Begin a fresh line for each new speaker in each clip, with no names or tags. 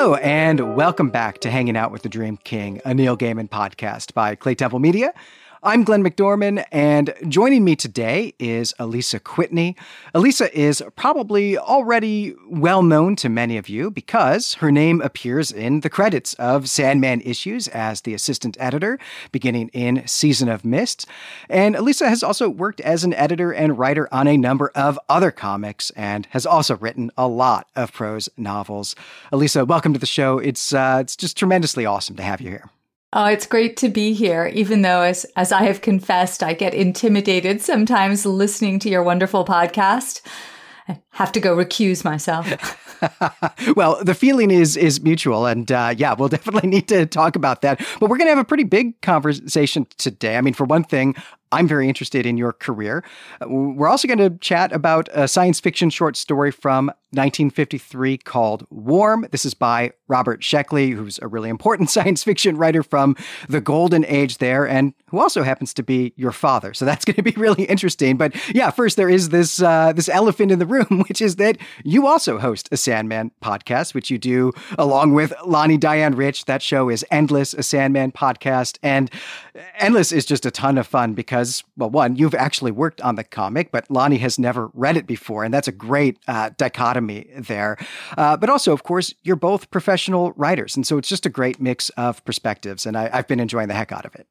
Hello, and welcome back to Hanging Out with the Dream King, a Neil Gaiman podcast by Clay Temple Media. I'm Glenn McDorman, and joining me today is Alisa Kwitney. Alisa is probably already well known to many of you because her name appears in the credits of Sandman issues as the assistant editor, beginning in Season of Mist. And Alisa has also worked as an editor and writer on a number of other comics and has also written a lot of prose novels. Alisa, welcome to the show. It's uh, it's just tremendously awesome to have you here.
Oh, it's great to be here, even though, as, as I have confessed, I get intimidated sometimes listening to your wonderful podcast. I have to go recuse myself.
well, the feeling is is mutual, and uh, yeah, we'll definitely need to talk about that. But we're going to have a pretty big conversation today. I mean, for one thing, I'm very interested in your career. We're also going to chat about a science fiction short story from 1953 called Warm. This is by Robert Sheckley, who's a really important science fiction writer from the golden age there, and who also happens to be your father. So that's going to be really interesting. But yeah, first there is this uh, this elephant in the room, which is that you also host a Sandman podcast, which you do along with Lani Diane Rich. That show is Endless, a Sandman podcast, and Endless is just a ton of fun because because, well, one, you've actually worked on the comic, but Lani has never read it before. And that's a great uh, dichotomy there. Uh, but also, of course, you're both professional writers. And so it's just a great mix of perspectives. And I, I've been enjoying the heck out of it.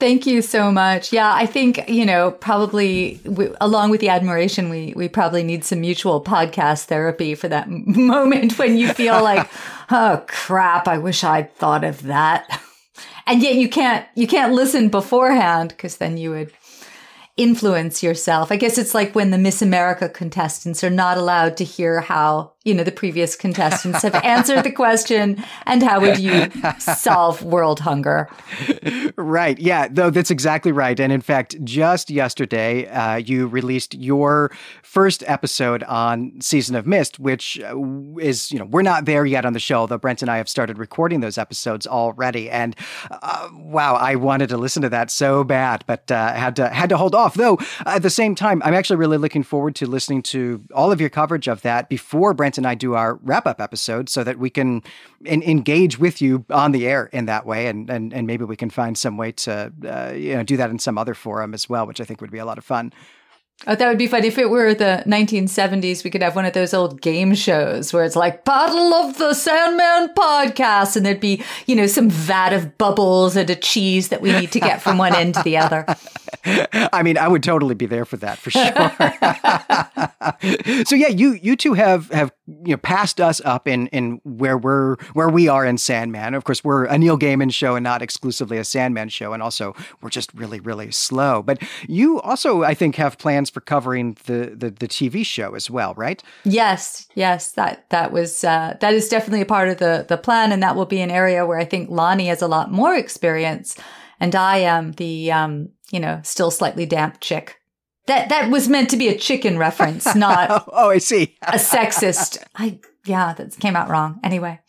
Thank you so much. Yeah, I think, you know, probably we, along with the admiration, we, we probably need some mutual podcast therapy for that moment when you feel like, oh crap, I wish I'd thought of that and yet you can't you can't listen beforehand because then you would influence yourself. I guess it's like when the Miss America contestants are not allowed to hear how you know, the previous contestants have answered the question. And how would you solve world hunger?
Right. Yeah, though that's exactly right. And in fact, just yesterday, uh, you released your first episode on Season of Mist, which uh, is, you know, we're not there yet on the show, though Brent and I have started recording those episodes already. And uh, wow, I wanted to listen to that so bad, but uh, had to had to hold off. Though at the same time, I'm actually really looking forward to listening to all of your coverage of that before Brent and I do our wrap up episode so that we can engage with you on the air in that way. And, and, and maybe we can find some way to, uh, you know, do that in some other forum as well, which I think would be a lot of fun.
Oh, that would be fun. If it were the 1970s, we could have one of those old game shows where it's like Battle of the Sandman podcast. And there'd be, you know, some vat of bubbles and a cheese that we need to get from one end to the other.
I mean, I would totally be there for that for sure. so yeah, you you two have have you know passed us up in in where we're where we are in Sandman. Of course, we're a Neil Gaiman show and not exclusively a Sandman show, and also we're just really really slow. But you also, I think, have plans for covering the, the, the TV show as well, right?
Yes, yes, that that was uh, that is definitely a part of the the plan, and that will be an area where I think Lani has a lot more experience, and I am the um, you know still slightly damp chick. That that was meant to be a chicken reference, not
oh, I see
a sexist. I yeah, that came out wrong. Anyway,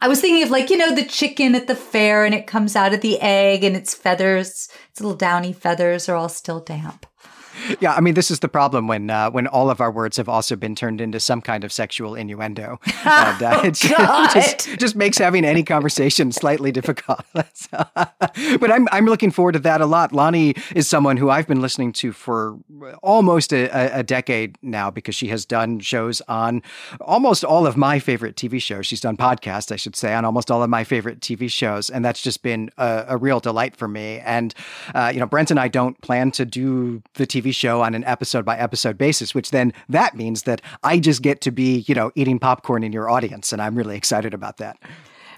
I was thinking of like, you know, the chicken at the fair and it comes out of the egg and its feathers, its little downy feathers are all still damp
yeah, I mean, this is the problem when uh, when all of our words have also been turned into some kind of sexual innuendo, and uh, it just just makes having any conversation slightly difficult. but I'm I'm looking forward to that a lot. Lani is someone who I've been listening to for almost a, a decade now because she has done shows on almost all of my favorite TV shows. She's done podcasts, I should say, on almost all of my favorite TV shows, and that's just been a, a real delight for me. And uh, you know, Brent and I don't plan to do the TV show on an episode by episode basis, which then that means that I just get to be, you know, eating popcorn in your audience. And I'm really excited about that.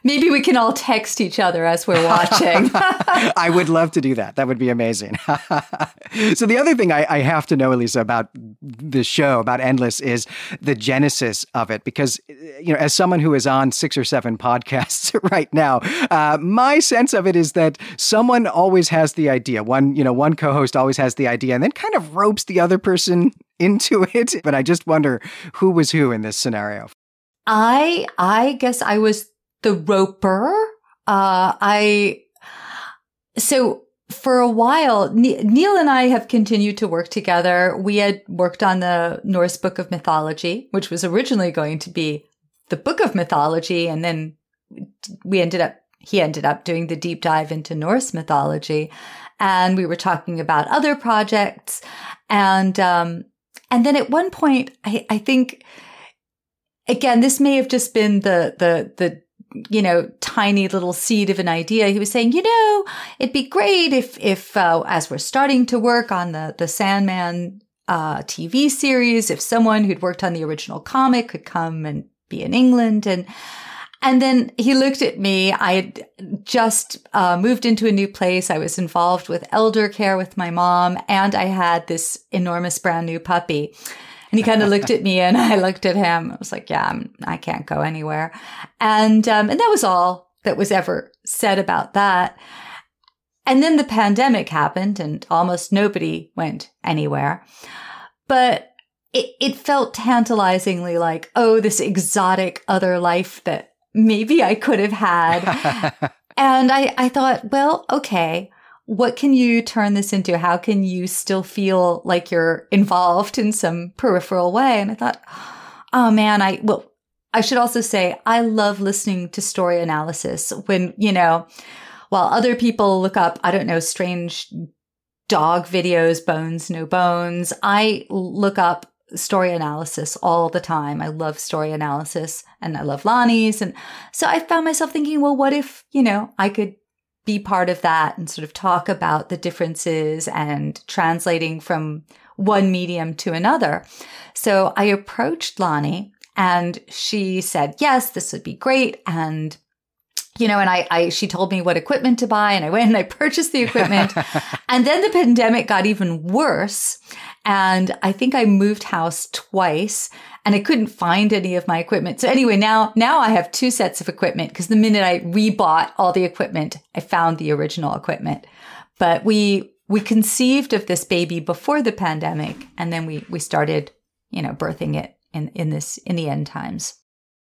Maybe we can all text each other as we're watching.
I would love to do that. That would be amazing. so the other thing I, I, have to know, Alisa, about the show, about Endless, is the genesis of it. Because, you know, as someone who is on six or seven podcasts right now, uh, my sense of it is that someone always has the idea. One, you know, one co-host always has the idea and then kind of ropes the other person into it. But I just wonder who was who in this scenario.
I I guess I was the roper. Uh, I, so for a while, Neil and I have continued to work together. We had worked on the Norse Book of Mythology, which was originally going to be the Book of Mythology. And then we ended up he ended up doing the deep dive into Norse mythology, and we were talking about other projects, and um, and then at one point, I, I think again, this may have just been the the the you know, tiny little seed of an idea. He was saying, you know, it'd be great if, if, uh, as we're starting to work on the, the Sandman, uh, TV series, if someone who'd worked on the original comic could come and be in England. And, and then he looked at me. I had just uh, moved into a new place. I was involved with elder care with my mom, and I had this enormous brand new puppy. And he kind of looked at me and I looked at him. I was like, yeah, I'm, I can not go anywhere. And, um, and that was all that was ever said about that. And then the pandemic happened and almost nobody went anywhere. But it, it felt tantalizingly like, oh, this exotic other life that maybe I could have had. and I, I thought, well, okay, what can you turn this into? How can you still feel like you're involved in some peripheral way? And I thought, oh man, I, well, I should also say I love listening to story analysis when, you know, while other people look up, I don't know, strange dog videos, bones, no bones, I look up story analysis all the time. I love story analysis and I love Lani's. And so I found myself thinking, well, what if, you know, I could be part of that and sort of talk about the differences and translating from one medium to another. So I approached Lani and she said, yes, this would be great. And you know, and I, I, she told me what equipment to buy and I went and I purchased the equipment. and then the pandemic got even worse. And I think I moved house twice and I couldn't find any of my equipment. So anyway, now, now I have two sets of equipment because the minute I rebought all the equipment, I found the original equipment. But we, we conceived of this baby before the pandemic and then we, we started, you know, birthing it in, in this, in the end times.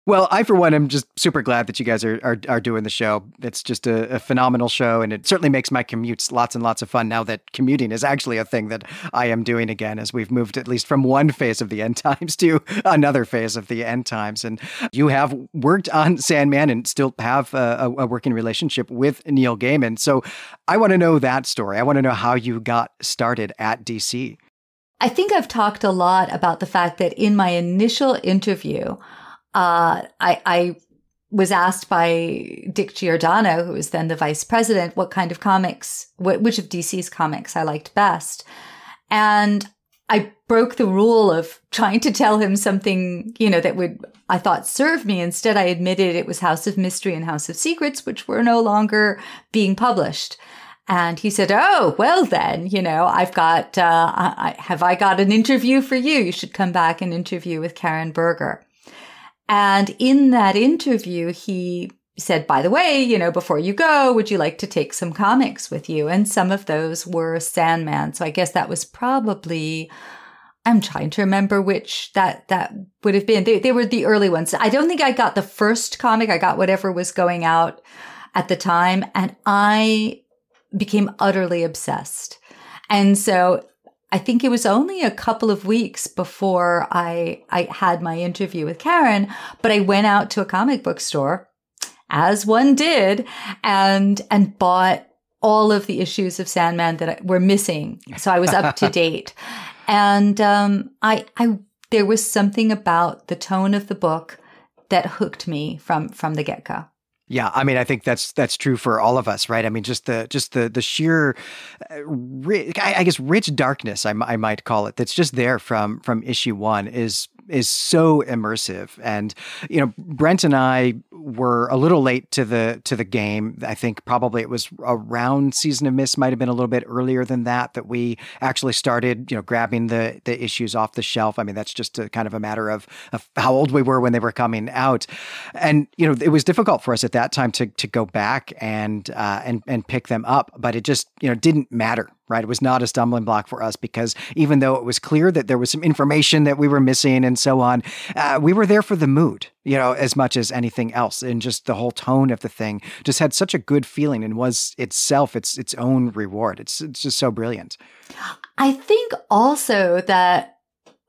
Well, I for one am just super glad that you guys are are, are doing the show. It's just a, a, phenomenal show, and it certainly makes my commutes lots and lots of fun now that commuting is actually a thing that I am doing again, as we've moved at least from one phase of the end times to another phase of the end times. And you have worked on Sandman and still have a, a working relationship with Neil Gaiman. So I want to know that story. I want to know how you got started at DC.
I think I've talked a lot about the fact that in my initial interview uh, I, I was asked by Dick Giordano, who was then the vice president, what kind of comics, wh- which of DC's comics I liked best. And I broke the rule of trying to tell him something, you know, that would, I thought serve me. Instead, I admitted it was House of Mystery and House of Secrets, which were no longer being published. And he said, Oh, well then, you know, I've got, uh, I, have I got an interview for you? You should come back and interview with Karen Berger. And in that interview, he said, by the way, you know, before you go, would you like to take some comics with you? And some of those were Sandman. So I guess that was probably, I'm trying to remember which that, that would have been. They, they were the early ones. I don't think I got the first comic. I got whatever was going out at the time and I became utterly obsessed. And so I think it was only a couple of weeks before I, I had my interview with Karen, but I went out to a comic book store as one did and, and bought all of the issues of Sandman that were missing. So I was up to date. And, um, I, I, there was something about the tone of the book that hooked me from, from the get go.
Yeah, I mean, I think that's that's true for all of us, right? I mean, just the just the the sheer, uh, I, I guess, rich darkness, I, I might call it, that's just there from from issue one is is so immersive. And you know, Brent and I were a little late to the to the game. I think probably it was around Season of Mist, might have been a little bit earlier than that that we actually started, you know, grabbing the the issues off the shelf. I mean, that's just a kind of a matter of, of how old we were when they were coming out, and you know, it was difficult for us at that time to to go back and uh, and and pick them up, but it just you know didn't matter right? It was not a stumbling block for us because even though it was clear that there was some information that we were missing and so on, uh, we were there for the mood, you know, as much as anything else. And just the whole tone of the thing just had such a good feeling and was itself its its own reward. It's it's just so brilliant.
I think also that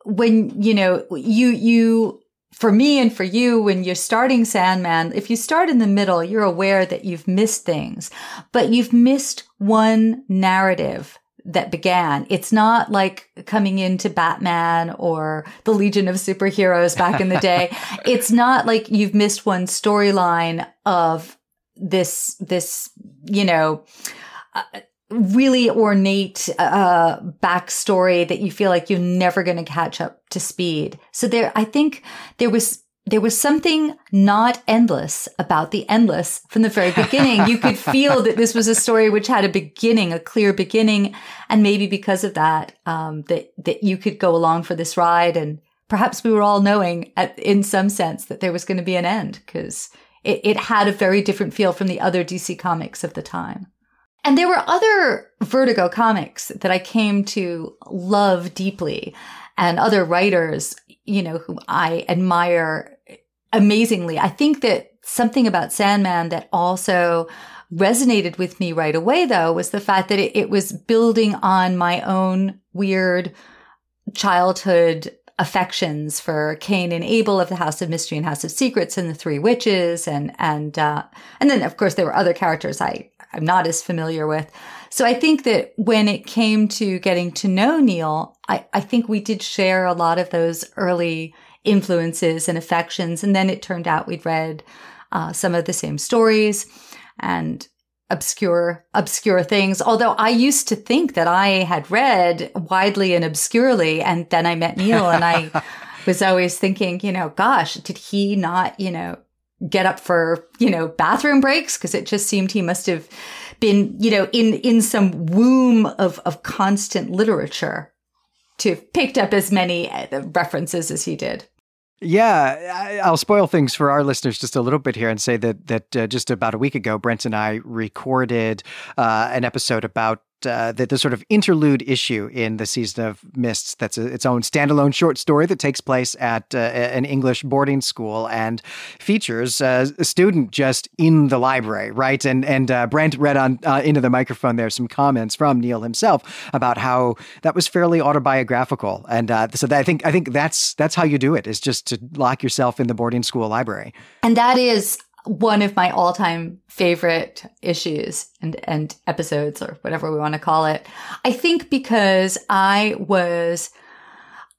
when you know you you for me and for you, when you're starting Sandman, if you start in the middle, you're aware that you've missed things, but you've missed one narrative that began. It's not like coming into Batman or the Legion of Superheroes back in the day. it's not like you've missed one storyline of this, this, you know, uh, really ornate uh, backstory that you feel like you're never going to catch up to speed. So there, I think there was there was something not endless about the endless from the very beginning. you could feel that this was a story which had a beginning, a clear beginning, and maybe because of that, um, that that you could go along for this ride. And perhaps we were all knowing, at, in some sense, that there was going to be an end because it, it had a very different feel from the other DC comics of the time. And there were other Vertigo comics that I came to love deeply and other writers, you know, who I admire amazingly. I think that something about Sandman that also resonated with me right away, though, was the fact that it, it was building on my own weird childhood affections for Cain and Abel of the House of Mystery and House of Secrets and the Three Witches and and uh, and then of course there were other characters I I'm not as familiar with. So I think that when it came to getting to know Neil, I, I think we did share a lot of those early influences and affections. And then it turned out we'd read uh, some of the same stories and obscure, obscure things. Although I used to think that I had read widely and obscurely. And then I met Neil and I was always thinking, you know, gosh, did he not, you know, get up for, you know, bathroom breaks? Cause it just seemed he must have been, you know, in, in some womb of, of constant literature to have picked up as many uh, references as he did.
Yeah, I'll spoil things for our listeners just a little bit here and say that that uh, just about a week ago, Brent and I recorded uh, an episode about uh, the, the, sort of interlude issue in the season of Mists. That's a, its own standalone short story that takes place at uh, an English boarding school and features uh, a student just in the library, right? And and uh, Brent read on uh, into the microphone there some comments from Neil himself about how that was fairly autobiographical, and uh, so that, I think I think that's that's how you do it is just to lock yourself in the boarding school library.
And that is one of my all-time favorite issues and and episodes or whatever we want to call it. I think because I was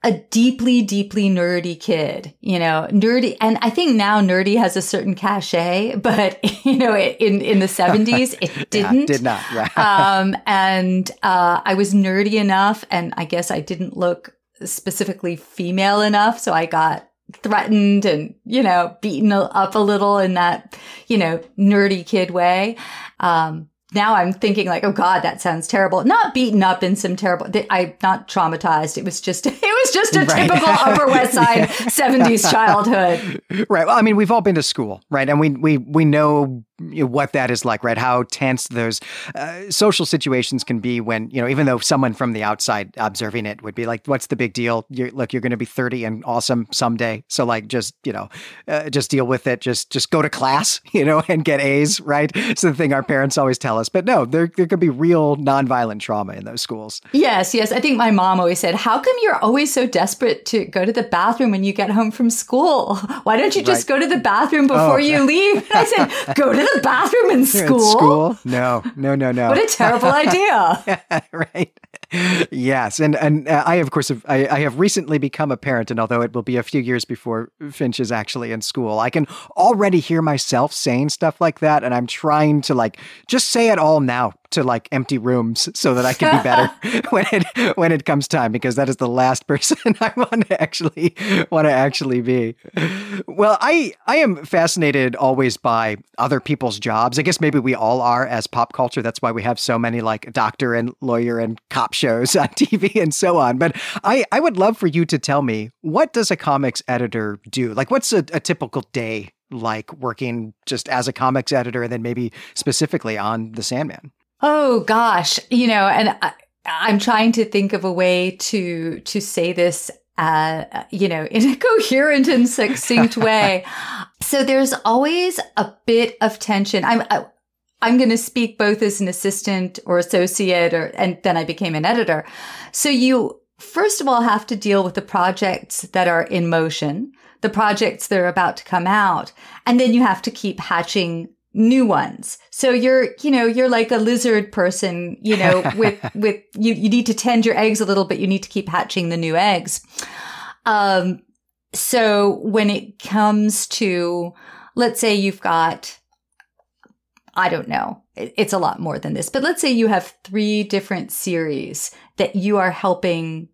a deeply deeply nerdy kid, you know, nerdy and I think now nerdy has a certain cachet, but you know, in in the 70s it didn't.
yeah, did not. Right.
um and uh I was nerdy enough and I guess I didn't look specifically female enough, so I got threatened and, you know, beaten up a little in that, you know, nerdy kid way. Um, now I'm thinking like, oh God, that sounds terrible. Not beaten up in some terrible. I'm not traumatized. It was just, it was just a right. typical Upper West Side yeah. '70s childhood.
Right. Well, I mean, we've all been to school, right? And we we we know you know, what that is like, right? How tense those uh, social situations can be when, you know, even though someone from the outside observing it would be like, what's the big deal? You're, look, you're going to be 30 and awesome someday. So like, just, you know, uh, just deal with it. Just, just go to class, you know, and get A's, right? It's the thing our parents always tell us. But no, there, there could be real nonviolent trauma in those schools.
Yes, yes. I think my mom always said, how come you're always so desperate to go to the bathroom when you get home from school? Why don't you just right. go to the bathroom before oh. you leave? And I said, go to the bathroom in school?
In school? No, no, no, no.
what a terrible idea.
right. Yes, and and uh, I of course have, I, I have recently become a parent, and although it will be a few years before Finch is actually in school, I can already hear myself saying stuff like that, and I'm trying to like just say it all now to like empty rooms so that I can be better when it when it comes time because that is the last person I want to actually want to actually be. Well, I I am fascinated always by other people's jobs. I guess maybe we all are as pop culture. That's why we have so many like doctor and lawyer and cop shows on TV and so on. But I I would love for you to tell me what does a comics editor do? Like what's a, a typical day like working just as a comics editor and then maybe specifically on the Sandman?
Oh gosh, you know, and I, I'm trying to think of a way to to say this uh, you know, in a coherent and succinct way. so there's always a bit of tension. I'm, I, am i am going to speak both as an assistant or associate or, and then I became an editor. So you, first of all have to deal with the projects that are in motion, the projects that are about to come out, and then you have to keep hatching new ones. So you're, you know, you're like a lizard person, you know, with, with, you, you need to tend your eggs a little bit. You need to keep hatching the new eggs. Um, so when it comes to, let's say you've got, I don't know, it's a lot more than this, but let's say you have three different series that you are helping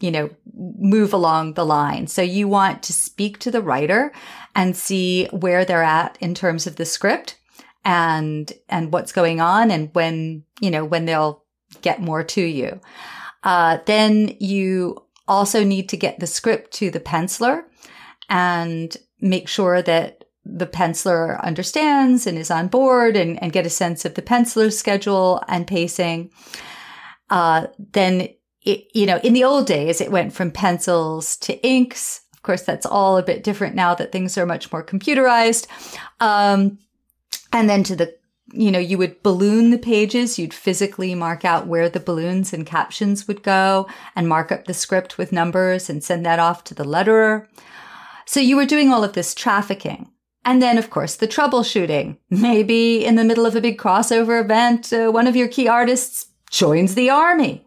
you know, move along the line. So you want to speak to the writer and see where they're at in terms of the script and, and what's going on and when, you know, when they'll get more to you. Uh, then you also need to get the script to the penciler and make sure that the penciler understands and is on board and, and get a sense of the penciler's schedule and pacing. Uh, then it, you know, in the old days, it went from pencils to inks. Of course, that's all a bit different now that things are much more computerized. Um, and then to the, you know, you would balloon the pages. You'd physically mark out where the balloons and captions would go and mark up the script with numbers and send that off to the letterer. So you were doing all of this trafficking. And then, of course, the troubleshooting. Maybe in the middle of a big crossover event, uh, one of your key artists joins the army.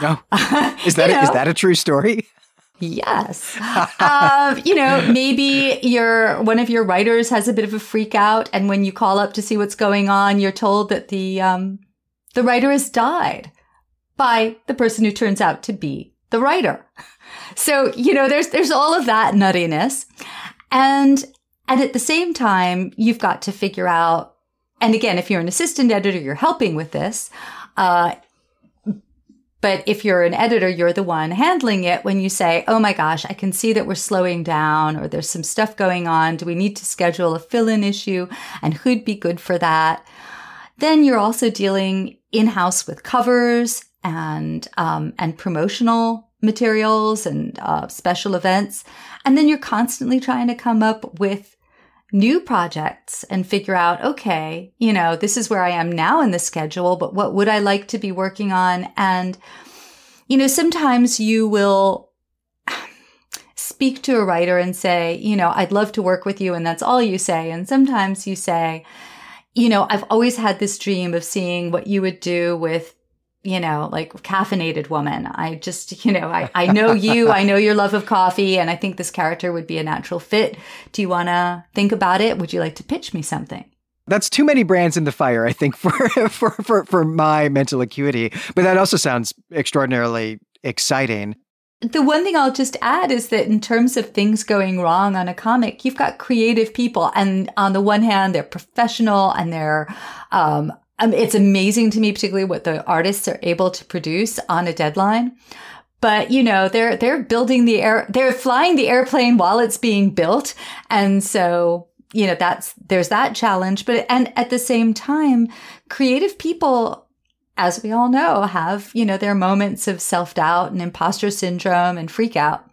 Oh. is that a, that a true story?
Yes. um, you know, maybe your one of your writers has a bit of a freak out, and when you call up to see what's going on, you're told that the um, the writer has died by the person who turns out to be the writer. So you know, there's there's all of that nuttiness, and and at the same time, you've got to figure out. And again, if you're an assistant editor, you're helping with this. Uh, but if you're an editor, you're the one handling it when you say, Oh my gosh, I can see that we're slowing down or there's some stuff going on. Do we need to schedule a fill in issue? And who'd be good for that? Then you're also dealing in house with covers and, um, and promotional materials and uh, special events. And then you're constantly trying to come up with new projects and figure out, okay, you know, this is where I am now in the schedule, but what would I like to be working on? And, you know, sometimes you will speak to a writer and say, you know, I'd love to work with you. And that's all you say. And sometimes you say, you know, I've always had this dream of seeing what you would do with you know, like caffeinated woman. I just, you know, I, I know you, I know your love of coffee, and I think this character would be a natural fit. Do you want to think about it? Would you like to pitch me something?
That's too many brands in the fire, I think, for, for, for, for my mental acuity. But that also sounds extraordinarily exciting.
The one thing I'll just add is that in terms of things going wrong on a comic, you've got creative people. And on the one hand, they're professional and they're um, um, it's amazing to me, particularly what the artists are able to produce on a deadline. But you know, they're they're building the air, they're flying the airplane while it's being built, and so you know that's there's that challenge. But and at the same time, creative people, as we all know, have you know their moments of self doubt and imposter syndrome and freak out,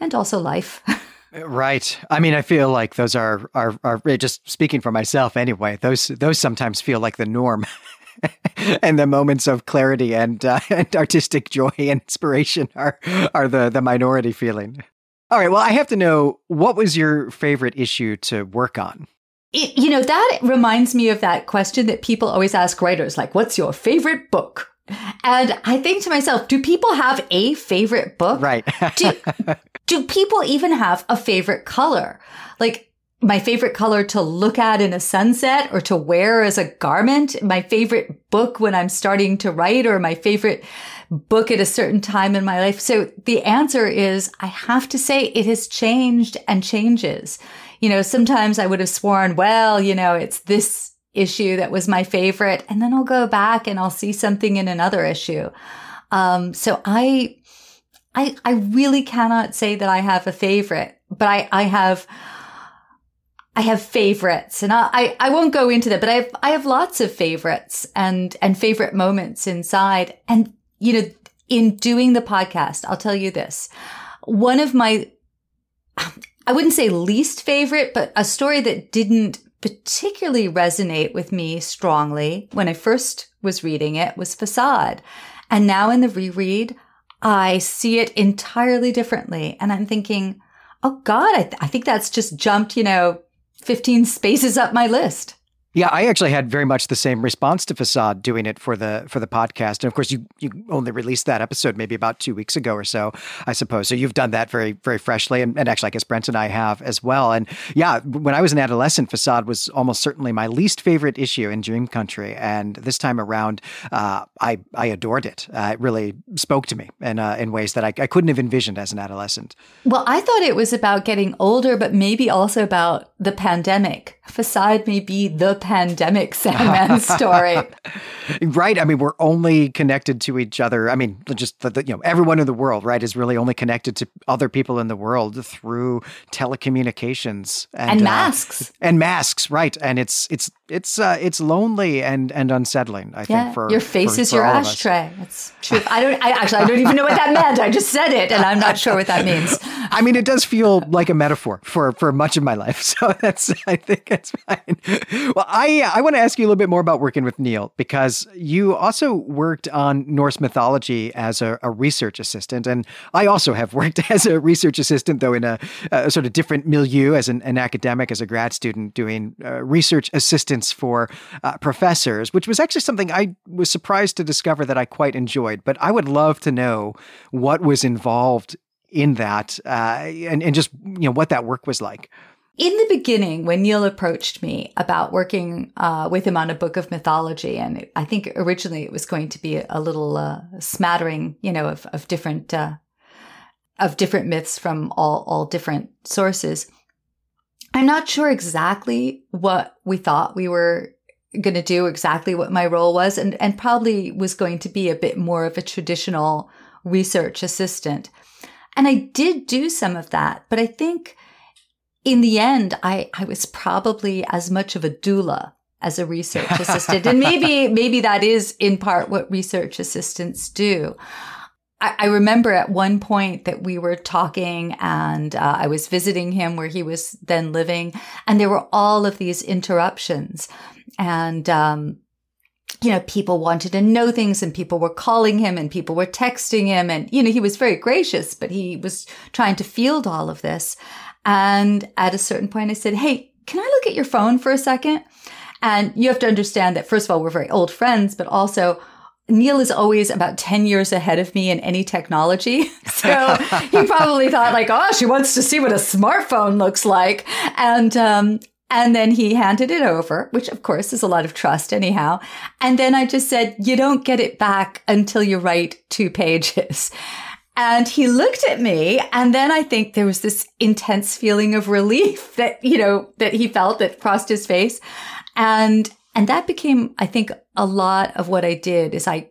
and also life.
Right. I mean, I feel like those are are are eh, just speaking for myself anyway. Those those sometimes feel like the norm. and the moments of clarity and uh, and artistic joy and inspiration are are the the minority feeling. All right. Well, I have to know what was your favorite issue to work on.
It, you know that reminds me of that question that people always ask writers, like, "What's your favorite book?" And I think to myself, do people have a favorite book?
Right.
do, do people even have a favorite color? Like my favorite color to look at in a sunset or to wear as a garment, my favorite book when I'm starting to write or my favorite book at a certain time in my life. So the answer is I have to say it has changed and changes. You know, sometimes I would have sworn, well, you know, it's this issue that was my favorite. And then I'll go back and I'll see something in another issue. Um, so I, I, I really cannot say that I have a favorite, but I, I have, I have favorites and I, I, I won't go into that, but I have, I have lots of favorites and, and favorite moments inside. And, you know, in doing the podcast, I'll tell you this. One of my, I wouldn't say least favorite, but a story that didn't particularly resonate with me strongly when I first was reading it was Facade. And now in the reread, I see it entirely differently. And I'm thinking, oh God, I, th- I think that's just jumped, you know, 15 spaces up my list.
Yeah, I actually had very much the same response to Facade doing it for the for the podcast, and of course, you you only released that episode maybe about two weeks ago or so, I suppose. So you've done that very very freshly, and, and actually, I guess Brent and I have as well. And yeah, when I was an adolescent, Facade was almost certainly my least favorite issue in Dream Country, and this time around, uh, I I adored it. Uh, it really spoke to me in uh, in ways that I, I couldn't have envisioned as an adolescent.
Well, I thought it was about getting older, but maybe also about the pandemic. Facade may be the pandemic Sandman story.
right. I mean, we're only connected to each other. I mean, just the, the, you know, everyone in the world, right, is really only connected to other people in the world through telecommunications
and, and uh, masks.
Uh, and masks, right? And it's it's it's uh, it's lonely and and unsettling. I
yeah,
think for
your face
for,
is
for
your ashtray. That's true. I don't. I actually I don't even know what that meant. I just said it, and I'm not sure what that means.
I mean, it does feel like a metaphor for for much of my life. So that's I think it's fine. Well, I I want to ask you a little bit more about working with Neil because you also worked on Norse mythology as a, a research assistant, and I also have worked as a research assistant, though in a, a sort of different milieu as an, an, academic, as a grad student, doing uh, research for uh, professors, which was actually something I was surprised to discover that I quite enjoyed. But I would love to know what was involved in that uh, and, and just you know what that work was like
in the beginning, when Neil approached me about working uh, with him on a book of mythology, and I think originally it was going to be a little uh, smattering, you know, of, of different uh, of different myths from all all different sources. I'm not sure exactly what we thought we were going to do, exactly what my role was, and and probably was going to be a bit more of a traditional research assistant. And I did do some of that, but I think in the end, I, I was probably as much of a doula as a research assistant. and maybe, maybe that is in part what research assistants do. I, remember at one point that we were talking and uh, I was visiting him where he was then living and there were all of these interruptions and, um, you know, people wanted to know things and people were calling him and people were texting him. And, you know, he was very gracious, but he was trying to field all of this. And at a certain point, I said, Hey, can I look at your phone for a second? And you have to understand that, first of all, we're very old friends, but also Neil is always about 10 years ahead of me in any technology. So he probably thought like, oh, she wants to see what a smartphone looks like. And, um, and then he handed it over, which of course is a lot of trust anyhow. And then I just said, you don't get it back until you write two pages. And he looked at me. And then I think there was this intense feeling of relief that, you know, that he felt that crossed his face. And, and that became, I think, a lot of what I did is I,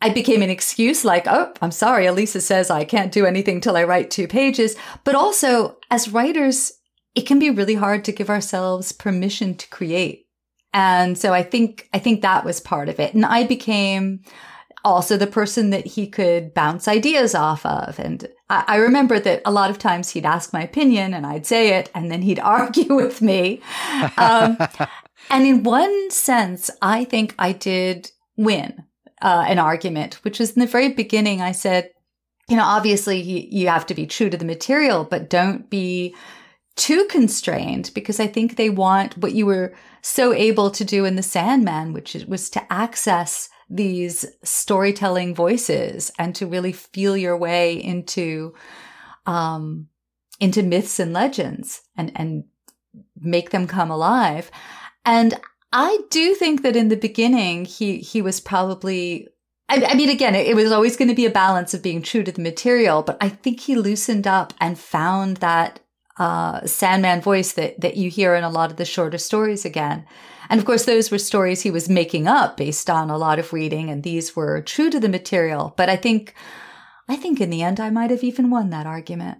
I became an excuse like, oh, I'm sorry. Alisa says I can't do anything till I write two pages. But also as writers, it can be really hard to give ourselves permission to create. And so I think, I think that was part of it. And I became, also the person that he could bounce ideas off of. And I, I, remember that a lot of times he'd ask my opinion and I'd say it and then he'd argue with me. Um, and in one sense, I think I did win uh, an argument, which was in the very beginning. I said, you know, obviously you, you have to be true to the material, but don't be too constrained because I think they want what you were so able to do in the Sandman, which was to access these storytelling voices and to really feel your way into um into myths and legends and and make them come alive and i do think that in the beginning he he was probably I, I mean, again, it, it was always going to be a balance of being true to the material, but I think he loosened up and found that uh, Sandman voice that that you hear in a lot of the shorter stories again. And of course, those were stories he was making up based on a lot of reading, and these were true to the material. But I think, I think in the end, I might have even won that argument.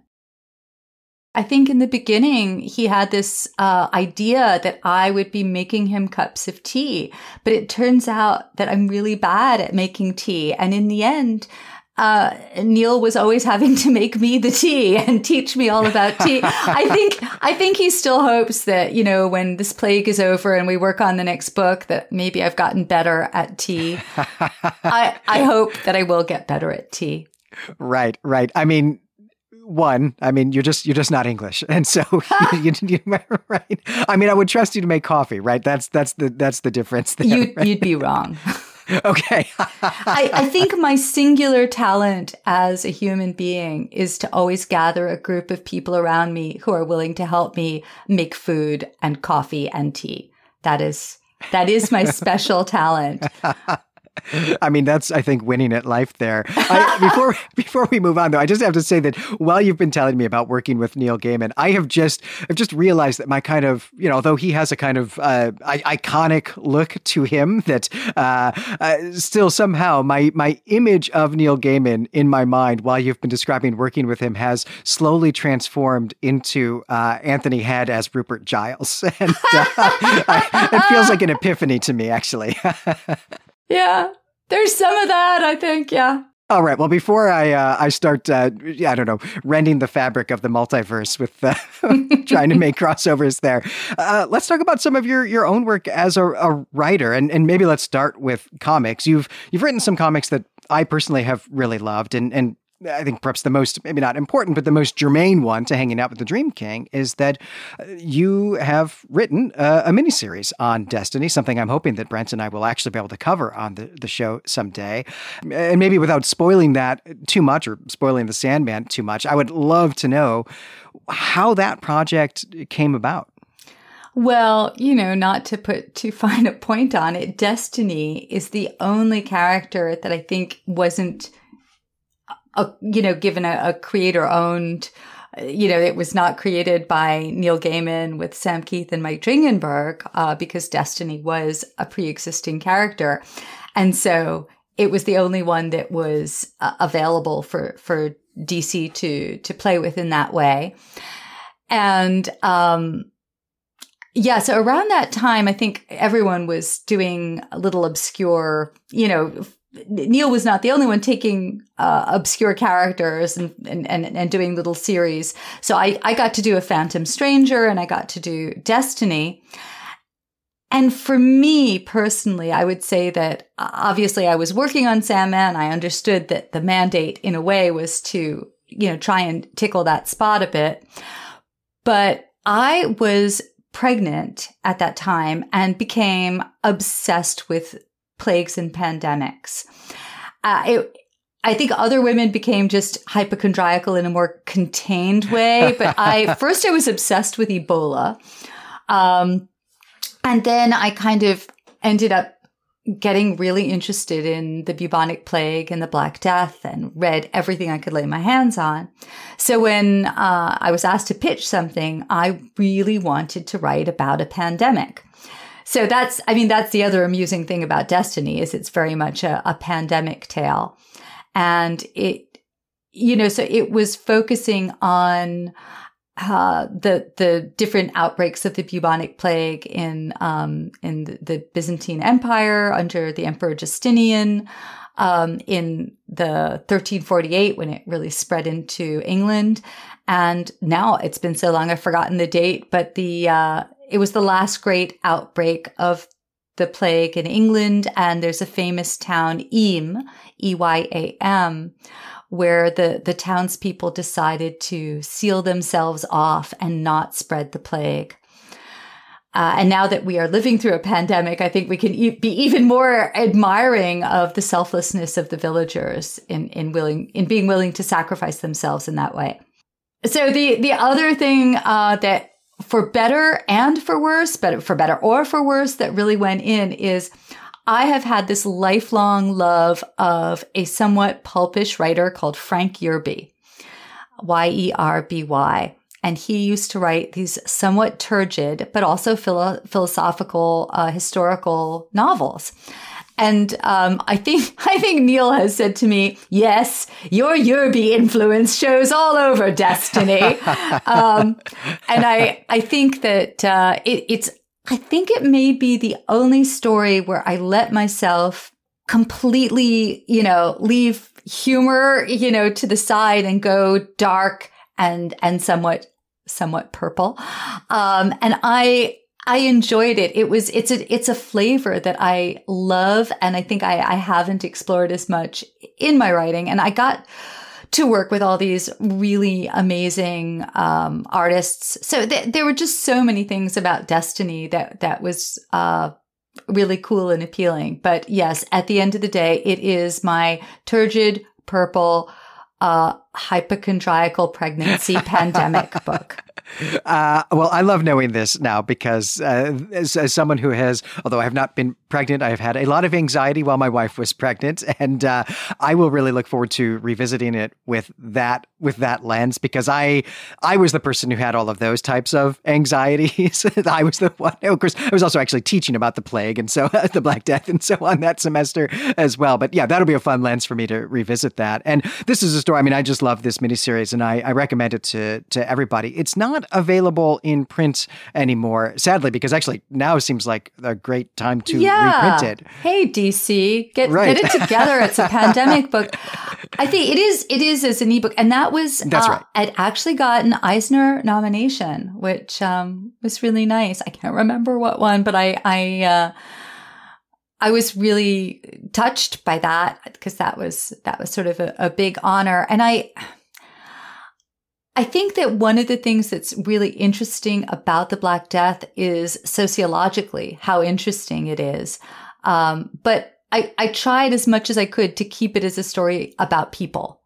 I think in the beginning, he had this uh, idea that I would be making him cups of tea, but it turns out that I'm really bad at making tea. And in the end, uh, Neil was always having to make me the tea and teach me all about tea. I think, I think he still hopes that, you know, when this plague is over and we work on the next book, that maybe I've gotten better at tea. I, I hope that I will get better at tea.
Right, right. I mean, one, I mean, you're just you're just not English, and so you, you, you, right. I mean, I would trust you to make coffee, right? That's that's the that's the difference. There,
you'd,
right?
you'd be wrong.
okay.
I, I think my singular talent as a human being is to always gather a group of people around me who are willing to help me make food and coffee and tea. That is that is my special talent.
I mean, that's I think winning at life there. I, before before we move on, though, I just have to say that while you've been telling me about working with Neil Gaiman, I have just I've just realized that my kind of you know, although he has a kind of uh, iconic look to him, that uh, uh, still somehow my my image of Neil Gaiman in my mind while you've been describing working with him has slowly transformed into uh, Anthony Head as Rupert Giles, and uh, I, it feels like an epiphany to me, actually.
Yeah, there's some of that, I think. Yeah.
All right. Well, before I uh, I start, uh, I don't know, rending the fabric of the multiverse with uh, trying to make crossovers there, uh, let's talk about some of your your own work as a, a, writer, and and maybe let's start with comics. You've you've written some comics that I personally have really loved, and and I think perhaps the most, maybe not important, but the most germane one to hanging out with the Dream King is that uh, you have written uh, a miniseries on Destiny, something I'm hoping that Brent and I will actually be able to cover on the, the show someday. And maybe without spoiling that too much or spoiling the Sandman too much, I would love to know how that project came about.
Well, you know, not to put too fine a point on it, Destiny is the only character that I think wasn't a, you know, given a, a creator owned, you know, it was not created by Neil Gaiman with Sam Kieth and Mike Dringenberg, uh, because Destiny was a pre-existing character. And so it was the only one that was uh, available for, for DC to, to play with in that way. And, um, yeah, so around that time, I think everyone was doing a little obscure, you know, Neil was not the only one taking uh, obscure characters and, and, and, and, doing little series. So I, I got to do a Phantom Stranger and I got to do Destiny. And for me personally, I would say that uh, obviously I was working on Sandman. I understood that the mandate in a way was to, you know, try and tickle that spot a bit. But I was pregnant at that time and became obsessed with plagues and pandemics. Uh, it, I think other women became just hypochondriacal in a more contained way. But I first I was obsessed with Ebola, um, and then I kind of ended up getting really interested in the bubonic plague and the Black Death, and read everything I could lay my hands on. So when uh, I was asked to pitch something, I really wanted to write about a pandemic. So that's, I mean, that's the other amusing thing about Destiny is it's very much a, a pandemic tale. And it, you know, so it was focusing on, uh, the the different outbreaks of the bubonic plague in um, in the, Byzantine Empire under the Emperor Justinian, um, in the 1348 when it really spread into England, and now it's been so long I've forgotten the date, but the uh, it was the last great outbreak of the plague in England. And there's a famous town, Eyam, E-Y-A-M, where the, the townspeople decided to seal themselves off and not spread the plague. Uh, and now that we are living through a pandemic, I think we can e- be even more admiring of the selflessness of the villagers in, in willing, in being willing to sacrifice themselves in that way. So the, the other thing, uh, that for better and for worse, but for better or for worse, that really went in is I have had this lifelong love of a somewhat pulpish writer called Frank Yerby, Y E R B Y. And he used to write these somewhat turgid, but also philo- philosophical, uh, historical novels. And um, I think I think Neil has said to me, "Yes, your Yerby influence shows all over Destiny," um, and I I think that uh, it, it's I think it may be the only story where I let myself completely, you know, leave humor, you know, to the side and go dark and and somewhat somewhat purple. Um, and I I enjoyed it. It was it's a it's a flavor that I love and I think I, I haven't explored as much in my writing. And I got to work with all these really amazing um, artists. So th- there were just so many things about Destiny that that was uh, really cool and appealing. But yes, at the end of the day, it is my turgid purple uh, hypochondriacal pregnancy pandemic book.
Uh, well, I love knowing this now because uh, as, as, someone who has, although I have not been pregnant, I have had a lot of anxiety while my wife was pregnant, and uh, I will really look forward to revisiting it with that with that lens because I I was the person who had all of those types of anxieties. I was the one. Of course, I was also actually teaching about the plague and so the Black Death and so on that semester as well. But yeah, that'll be a fun lens for me to revisit that. And this is a story. I mean, I just love this miniseries, and I, I recommend it to to everybody. It's not available in print anymore, sadly, because actually now seems like a great time to yeah. reprint it.
Hey, DC, get right. get it together. It's a pandemic book. I think it is. It is as an ebook, and that was
that's uh, right.
It actually got an Eisner nomination, which um, was really nice. I can't remember what one, but I I uh, I was really touched by that because that was that was sort of a, a big honor, and I. I think that one of the things that's really interesting about the Black Death is sociologically how interesting it is. Um, but I, I tried as much as I could to keep it as a story about people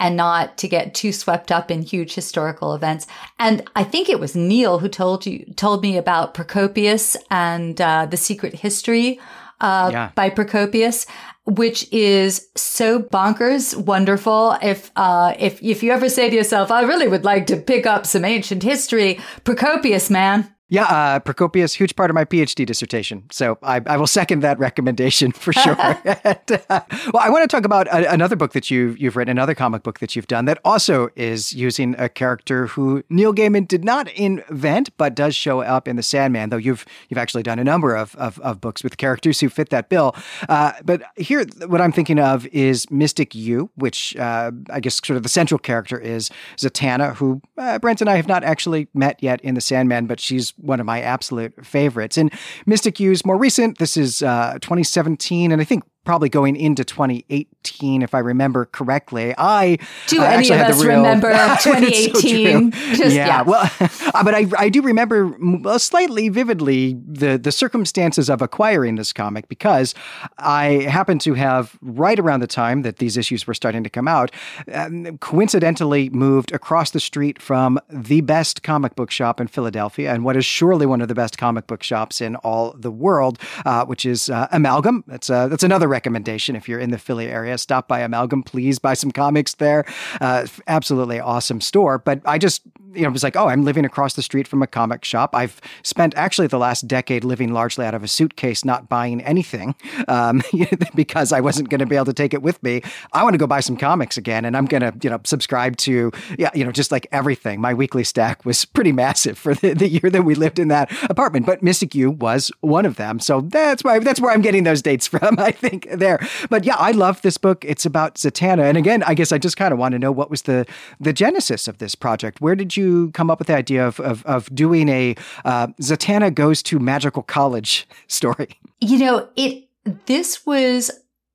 and not to get too swept up in huge historical events. And I think it was Neil who told you, told me about Procopius and uh, the secret history uh, yeah. by Procopius which is so bonkers wonderful. If, uh, if, if you ever say to yourself, I really would like to pick up some ancient history, Procopius, man,
yeah, uh, Procopius, huge part of my PhD dissertation. So I, I will second that recommendation for sure. and, uh, well, I want to talk about a, another book that you've you've written, another comic book that you've done that also is using a character who Neil Gaiman did not invent, but does show up in The Sandman, though you've, you've actually done a number of, of, of books with characters who fit that bill. Uh, but here, what I'm thinking of is Mystic U, which uh, I guess sort of the central character is Zatanna, who uh, Brent and I have not actually met yet in The Sandman, but she's one of my absolute favorites. And Mystic U's more recent, this is uh, 2017, and I think probably going into 2018, if I remember correctly. I
do uh, any of us real, remember 2018?
so Just, yeah, yeah, well, uh, but I, I do remember slightly vividly the the circumstances of acquiring this comic because I happened to have right around the time that these issues were starting to come out, um, coincidentally moved across the street from the best comic book shop in Philadelphia and what is surely one of the best comic book shops in all the world, uh, which is uh, Amalgam. That's uh, that's another recommendation if you're in the Philly area. Stop by Amalgam, please buy some comics there. Uh, absolutely awesome store. But I just, you know, was like, oh, I'm living across the street from a comic shop. I've spent actually the last decade living largely out of a suitcase, not buying anything um, because I wasn't going to be able to take it with me. I want to go buy some comics again, and I'm going to, you know, subscribe to, yeah, you know, just like everything. My weekly stack was pretty massive for the, the year that we lived in that apartment, but Mystic U was one of them. So that's why that's where I'm getting those dates from. I think there. But yeah, I love this book. It's about Zatanna. And again, I guess I just kind of want to know what was the the genesis of this project. Where did you come up with the idea of of, of doing a uh, Zatanna goes to magical college story?
You know, it this was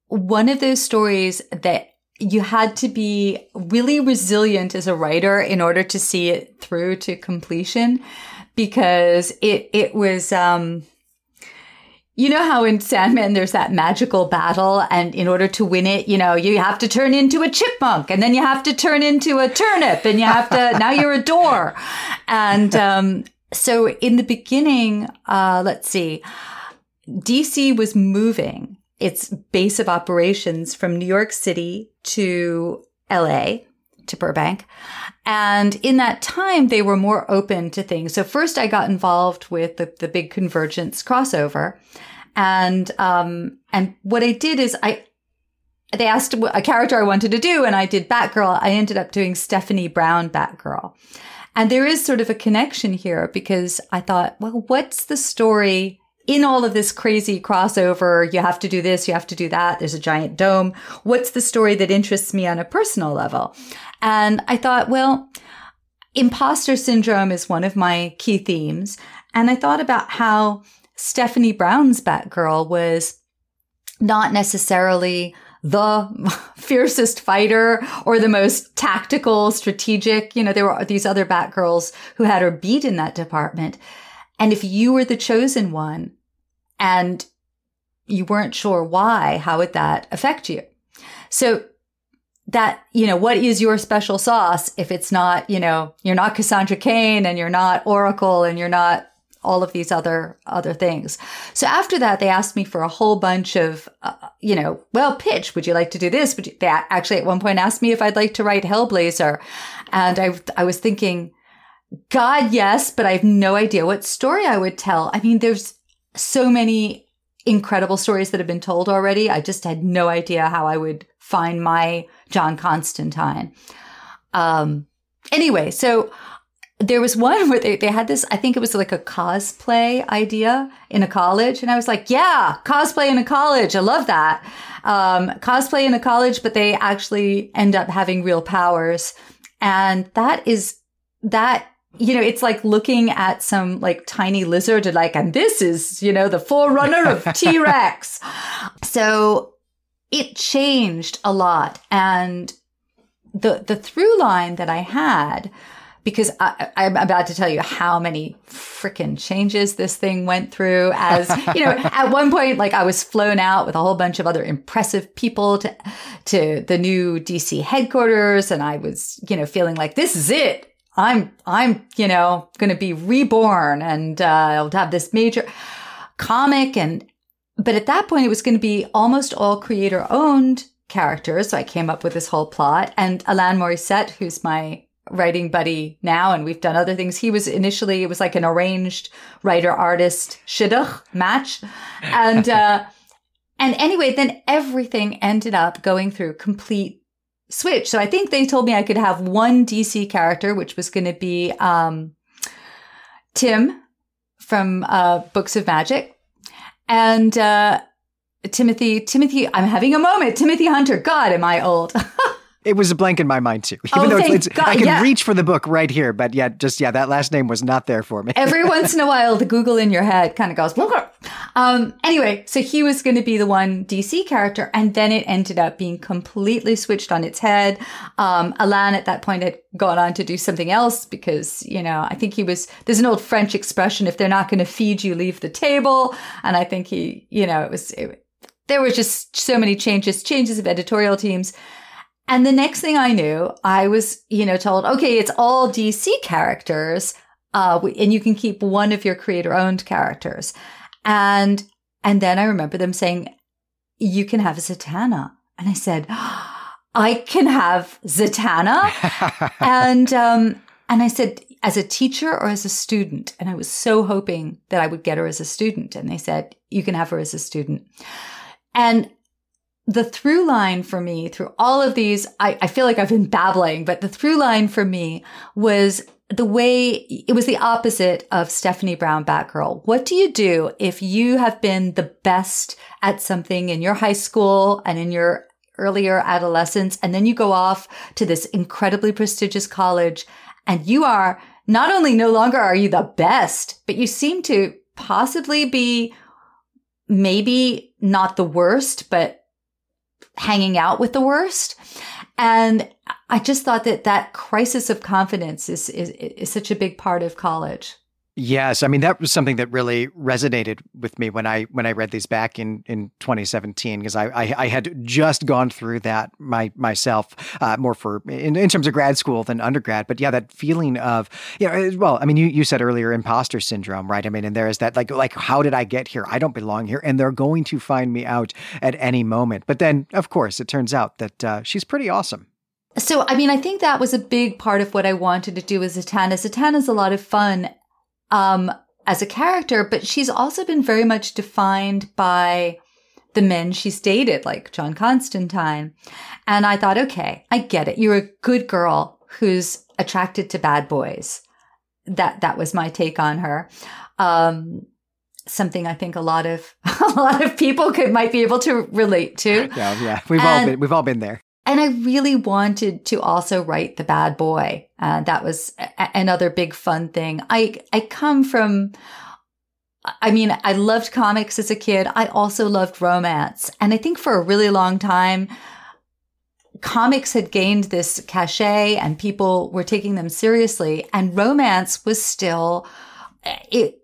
one of those stories that you had to be really resilient as a writer in order to see it through to completion because it it was um you know how in Sandman there's that magical battle, and in order to win it, you know, you have to turn into a chipmunk, and then you have to turn into a turnip, and you have to now you're a door. And um, so in the beginning, uh, let's see, DC was moving its base of operations from New York City to LA to Burbank. And in that time, they were more open to things. So first I got involved with the, the big convergence crossover. And, um, and what I did is I, they asked a character I wanted to do and I did Batgirl. I ended up doing Stephanie Brown Batgirl. And there is sort of a connection here because I thought, well, what's the story in all of this crazy crossover? You have to do this, you have to do that. There's a giant dome. What's the story that interests me on a personal level? And I thought, well, imposter syndrome is one of my key themes. And I thought about how Stephanie Brown's Batgirl was not necessarily the fiercest fighter or the most tactical, strategic. You know, there were these other Batgirls who had her beat in that department. And if you were the chosen one and you weren't sure why, how would that affect you? So that, you know, what is your special sauce if it's not, you know, you're not Cassandra Cain and you're not Oracle and you're not all of these other other things. So after that, they asked me for a whole bunch of, uh, you know, well, pitch. Would you like to do this? Would you, they actually at one point asked me if I'd like to write Hellblazer, and I I was thinking, God, yes, but I have no idea what story I would tell. I mean, there's so many incredible stories that have been told already. I just had no idea how I would find my John Constantine. Um, anyway, so there was one where they, they had this, I think it was like a cosplay idea in a college. And I was like, yeah, cosplay in a college. I love that. Um, cosplay in a college, but they actually end up having real powers. And that is, that, you know, it's like looking at some like tiny lizard and like, and this is, you know, the forerunner of T Rex. so it changed a lot. And the, the through line that I had because I, am about to tell you how many freaking changes this thing went through. As you know, at one point, like I was flown out with a whole bunch of other impressive people to to the new DC headquarters, and I was, you know, feeling like this is it. I'm, I'm, you know, going to be reborn, and uh, I'll have this major comic, and but at that point, it was going to be almost all creator owned characters. So I came up with this whole plot, and Alain Mauricet, who's my writing buddy now and we've done other things. He was initially, it was like an arranged writer artist shidduch match. And, uh, and anyway, then everything ended up going through complete switch. So I think they told me I could have one DC character, which was going to be, um, Tim from, uh, Books of Magic. And, uh, Timothy, Timothy, I'm having a moment. Timothy Hunter. God, am I old?
It was a blank in my mind too. Even
oh,
though
it's,
it's, I can yeah. reach for the book right here, but yeah, just yeah, that last name was not there for me.
Every once in a while, the Google in your head kind of goes. Um, anyway, so he was going to be the one DC character, and then it ended up being completely switched on its head. Um, Alain at that point had gone on to do something else because you know I think he was. There's an old French expression: if they're not going to feed you, leave the table. And I think he, you know, it was. It, there were just so many changes, changes of editorial teams. And the next thing I knew, I was, you know, told, okay, it's all DC characters. Uh, and you can keep one of your creator owned characters. And, and then I remember them saying, you can have a Zatanna. And I said, I can have Zatanna. and, um, and I said, as a teacher or as a student? And I was so hoping that I would get her as a student. And they said, you can have her as a student. And the through line for me through all of these, I, I feel like I've been babbling, but the through line for me was the way it was the opposite of Stephanie Brown Batgirl. What do you do if you have been the best at something in your high school and in your earlier adolescence, and then you go off to this incredibly prestigious college and you are not only no longer are you the best, but you seem to possibly be maybe not the worst, but hanging out with the worst. And I just thought that that crisis of confidence is, is, is such a big part of college.
Yes, I mean that was something that really resonated with me when I when I read these back in in 2017 because I, I, I had just gone through that my myself uh, more for in, in terms of grad school than undergrad, but yeah, that feeling of you know well, I mean you you said earlier imposter syndrome, right? I mean, and there is that like like how did I get here? I don't belong here, and they're going to find me out at any moment. But then, of course, it turns out that uh, she's pretty awesome.
So, I mean, I think that was a big part of what I wanted to do with Zatanna. Zatanna is a lot of fun um, as a character, but she's also been very much defined by the men she's dated, like John Constantine. And I thought, okay, I get it. You're a good girl who's attracted to bad boys. That that was my take on her. Um, something I think a lot of a lot of people could might be able to relate to.
Yeah, yeah, we've and, all been we've all been there.
And I really wanted to also write the bad boy. Uh, that was a- another big fun thing. I, I come from I mean, I loved comics as a kid. I also loved romance. And I think for a really long time, comics had gained this cachet and people were taking them seriously and romance was still it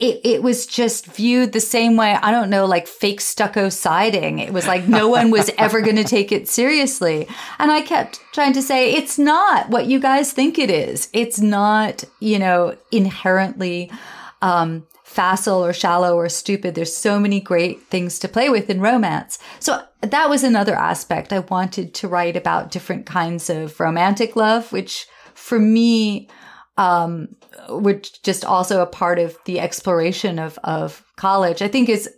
it, it was just viewed the same way. I don't know, like fake stucco siding. It was like no one was ever going to take it seriously. And I kept trying to say, it's not what you guys think it is. It's not, you know, inherently, um, facile or shallow or stupid. There's so many great things to play with in romance. So that was another aspect. I wanted to write about different kinds of romantic love, which for me, um, which just also a part of the exploration of, of college. I think is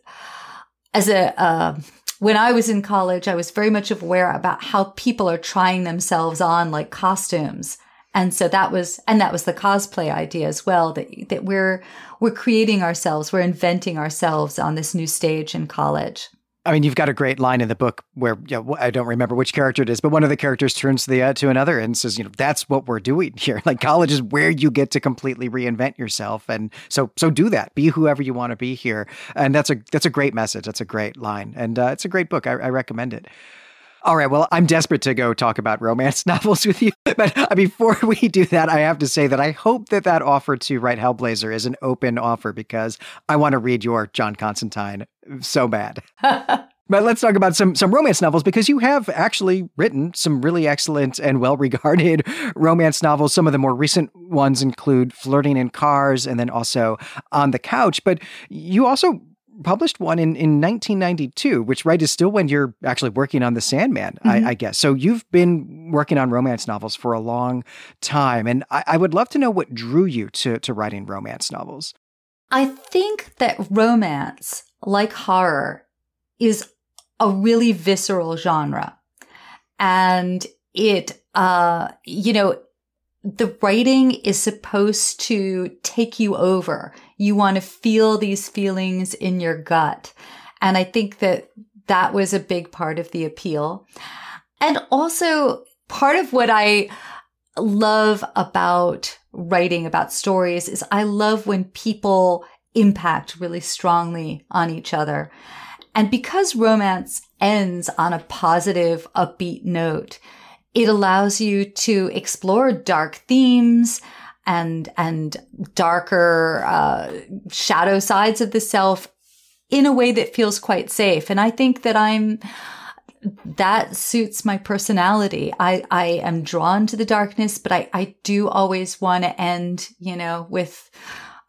as a, uh, when I was in college, I was very much aware about how people are trying themselves on like costumes and so that was, and that was the cosplay idea as well, that, that we're, we're creating ourselves, we're inventing ourselves on this new stage in college.
I mean, you've got a great line in the book where you know, I don't remember which character it is, but one of the characters turns to the uh, to another and says, "You know, that's what we're doing here. Like college is where you get to completely reinvent yourself, and so so do that. Be whoever you want to be here." And that's a that's a great message. That's a great line, and uh, it's a great book. I, I recommend it. All right. Well, I'm desperate to go talk about romance novels with you. But uh, before we do that, I have to say that I hope that that offer to write Hellblazer is an open offer because I want to read your John Constantine so bad. But let's talk about some some romance novels because you have actually written some really excellent and well regarded romance novels. Some of the more recent ones include Flirting in Cars and then also On the Couch. But you also published one in, in 1992, which, right, is still when you're actually working on The Sandman, mm-hmm. I, I, guess. So you've been working on romance novels for a long time. And I, I would love to know what drew you to, to writing romance novels.
I think that romance, like horror, is a really visceral genre. And it, uh, you know, the writing is supposed to take you over. You want to feel these feelings in your gut. And I think that that was a big part of the appeal. And also part of what I love about writing about stories is I love when people impact really strongly on each other. And because romance ends on a positive, upbeat note, it allows you to explore dark themes and and darker uh, shadow sides of the self in a way that feels quite safe. And I think that I'm that suits my personality. I, I am drawn to the darkness, but I, I do always want to end, you know, with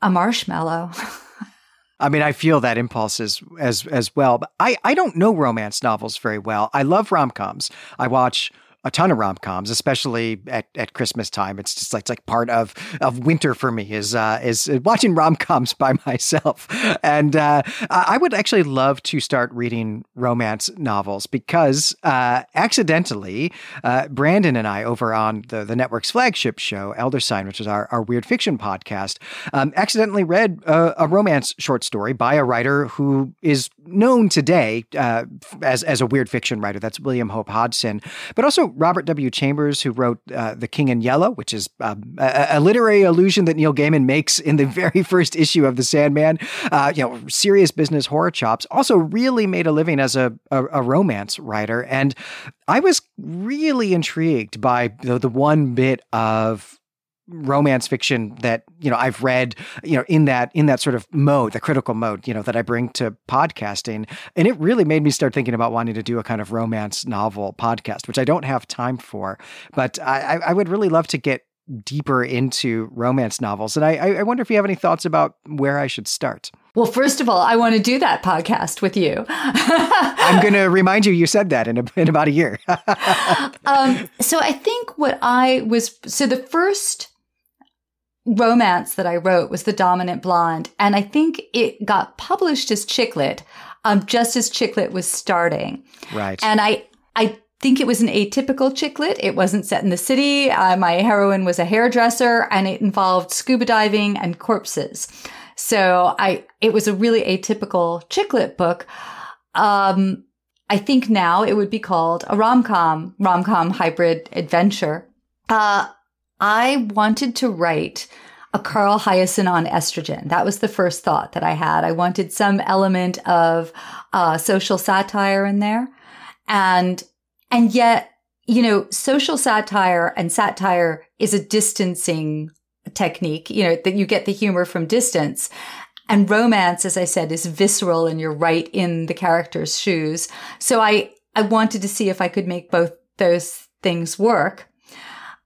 a marshmallow.
I mean, I feel that impulse as as as well. But I, I don't know romance novels very well. I love rom coms. I watch a ton of rom coms, especially at, at Christmas time. It's just like it's like part of of winter for me is uh, is watching rom coms by myself. And uh, I would actually love to start reading romance novels because uh, accidentally, uh, Brandon and I over on the the network's flagship show, Elder Sign, which is our, our weird fiction podcast, um, accidentally read a, a, romance short story by a writer who is known today uh, as as a weird fiction writer. That's William Hope Hodgson, but also Robert W. Chambers, who wrote uh, The King in Yellow, which is um, a, a, literary allusion that Neil Gaiman makes in the very first issue of The Sandman. Uh, you know, serious business horror chops. Also, really made a living as a, a, a romance writer. And I was really intrigued by the, the one bit of romance fiction that you know I've read you know in that in that sort of mode the critical mode you know that I bring to podcasting and it really made me start thinking about wanting to do a kind of romance novel podcast which I don't have time for but I, I would really love to get deeper into romance novels and I, I wonder if you have any thoughts about where I should start
well, first of all, I want to do that podcast with you.
I'm going to remind you, you said that in, a, in about a year.
um, so I think what I was, so the first romance that I wrote was The Dominant Blonde. And I think it got published as Chick lit, um, just as Chick lit was starting.
Right.
And I, I think it was an atypical Chick lit. It wasn't set in the city. Uh, my heroine was a hairdresser and it involved scuba diving and corpses. So I, it was a really atypical Chick lit book. Um, I think now it would be called a rom-com, rom-com hybrid adventure. Uh, I wanted to write a Carl Hiaasen on estrogen. That was the first thought that I had. I wanted some element of uh, social satire in there, and and yet, you know, social satire and satire is a distancing technique. You know that you get the humor from distance. And romance, as I said, is visceral and you're right in the character's shoes. So I, I wanted to see if I could make both those things work.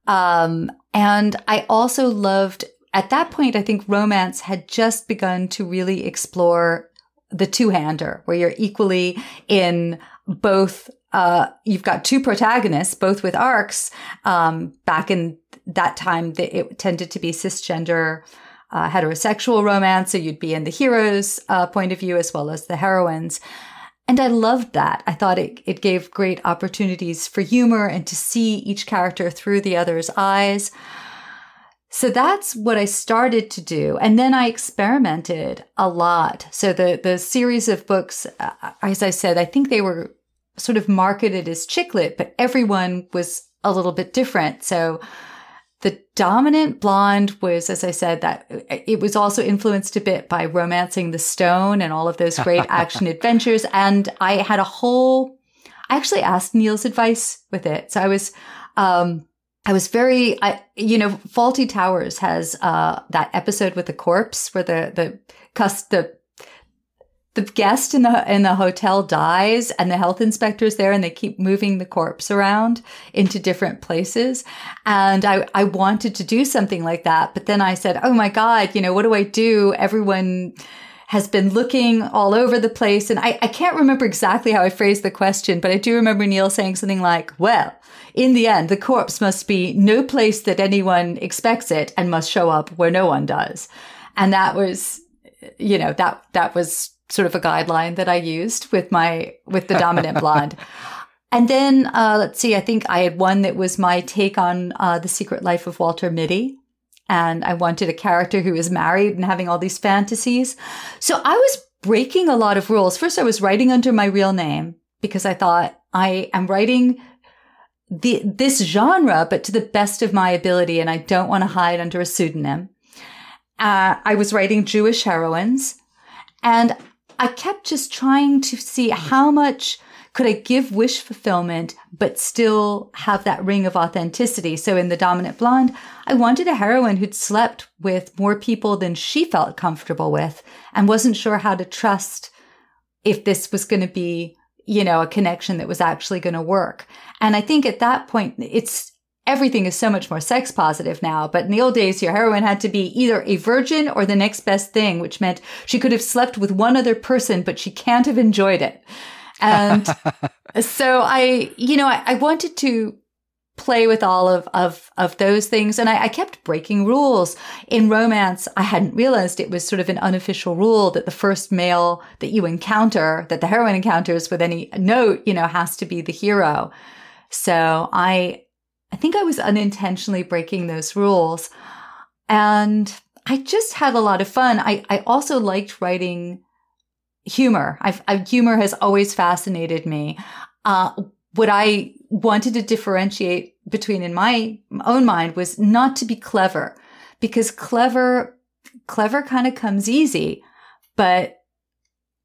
Um, and I also loved at that point, I think romance had just begun to really explore the two hander where you're equally in both uh, you've got two protagonists, both with arcs. Um, back in that time, it tended to be cisgender uh, heterosexual romance. So you'd be in the hero's uh, point of view as well as the heroine's. And I loved that. I thought it, it gave great opportunities for humor and to see each character through the other's eyes. So that's what I started to do. And then I experimented a lot. So the, the series of books, uh, as I said, I think they were sort of marketed as chick lit, but everyone was a little bit different. So the dominant blonde was, as I said, that it was also influenced a bit by romancing the stone and all of those great action adventures. And I had a whole, I actually asked Neil's advice with it. So I was, um, I was very, I, you know, Fawlty Towers has, uh, that episode with the corpse where the, the, the the guest in the in the hotel dies and the health inspector's there and they keep moving the corpse around into different places. And I, I wanted to do something like that but then i said oh my god you know what do i do? Everyone has been looking all over the place. And I, I can't remember exactly how i phrased the question but i do remember neil saying something like well in the end the corpse must be no place that anyone expects it and must show up where no one does. And that was you know that that was sort of a guideline that I used with my with the dominant blonde. And then uh, let's see, I think I had one that was my take on uh, the Secret Life of Walter Mitty. And I wanted a character who was married and having all these fantasies. So I was breaking a lot of rules. First, I was writing under my real name because I thought I am writing the, this genre, but to the best of my ability. And I don't want to hide under a pseudonym. Uh, I was writing Jewish heroines and I kept just trying to see mm. how much could I give wish fulfillment, but still have that ring of authenticity. So in The Dominant Blonde, I wanted a heroine who'd slept with more people than she felt comfortable with and wasn't sure how to trust if this was going to be, you know, a connection that was actually going to work. And I think at that point, it's, everything is so much more sex positive now. But in the old days, your heroine had to be either a virgin or the next best thing, which meant she could have slept with one other person, but she can't have enjoyed it. And so I, you know, I, I, wanted to play with all of, of, of those things. And I, I kept breaking rules in romance. I hadn't realized it was sort of an unofficial rule that the first male that you encounter, that the heroine encounters with any note, you know, has to be the hero. So I, I think I was unintentionally breaking those rules. And I just had a lot of fun. I, I also liked writing humor. I've, I, humor has always fascinated me. Uh, what I wanted to differentiate between in my own mind was not to be clever because clever, clever kind of comes easy, but,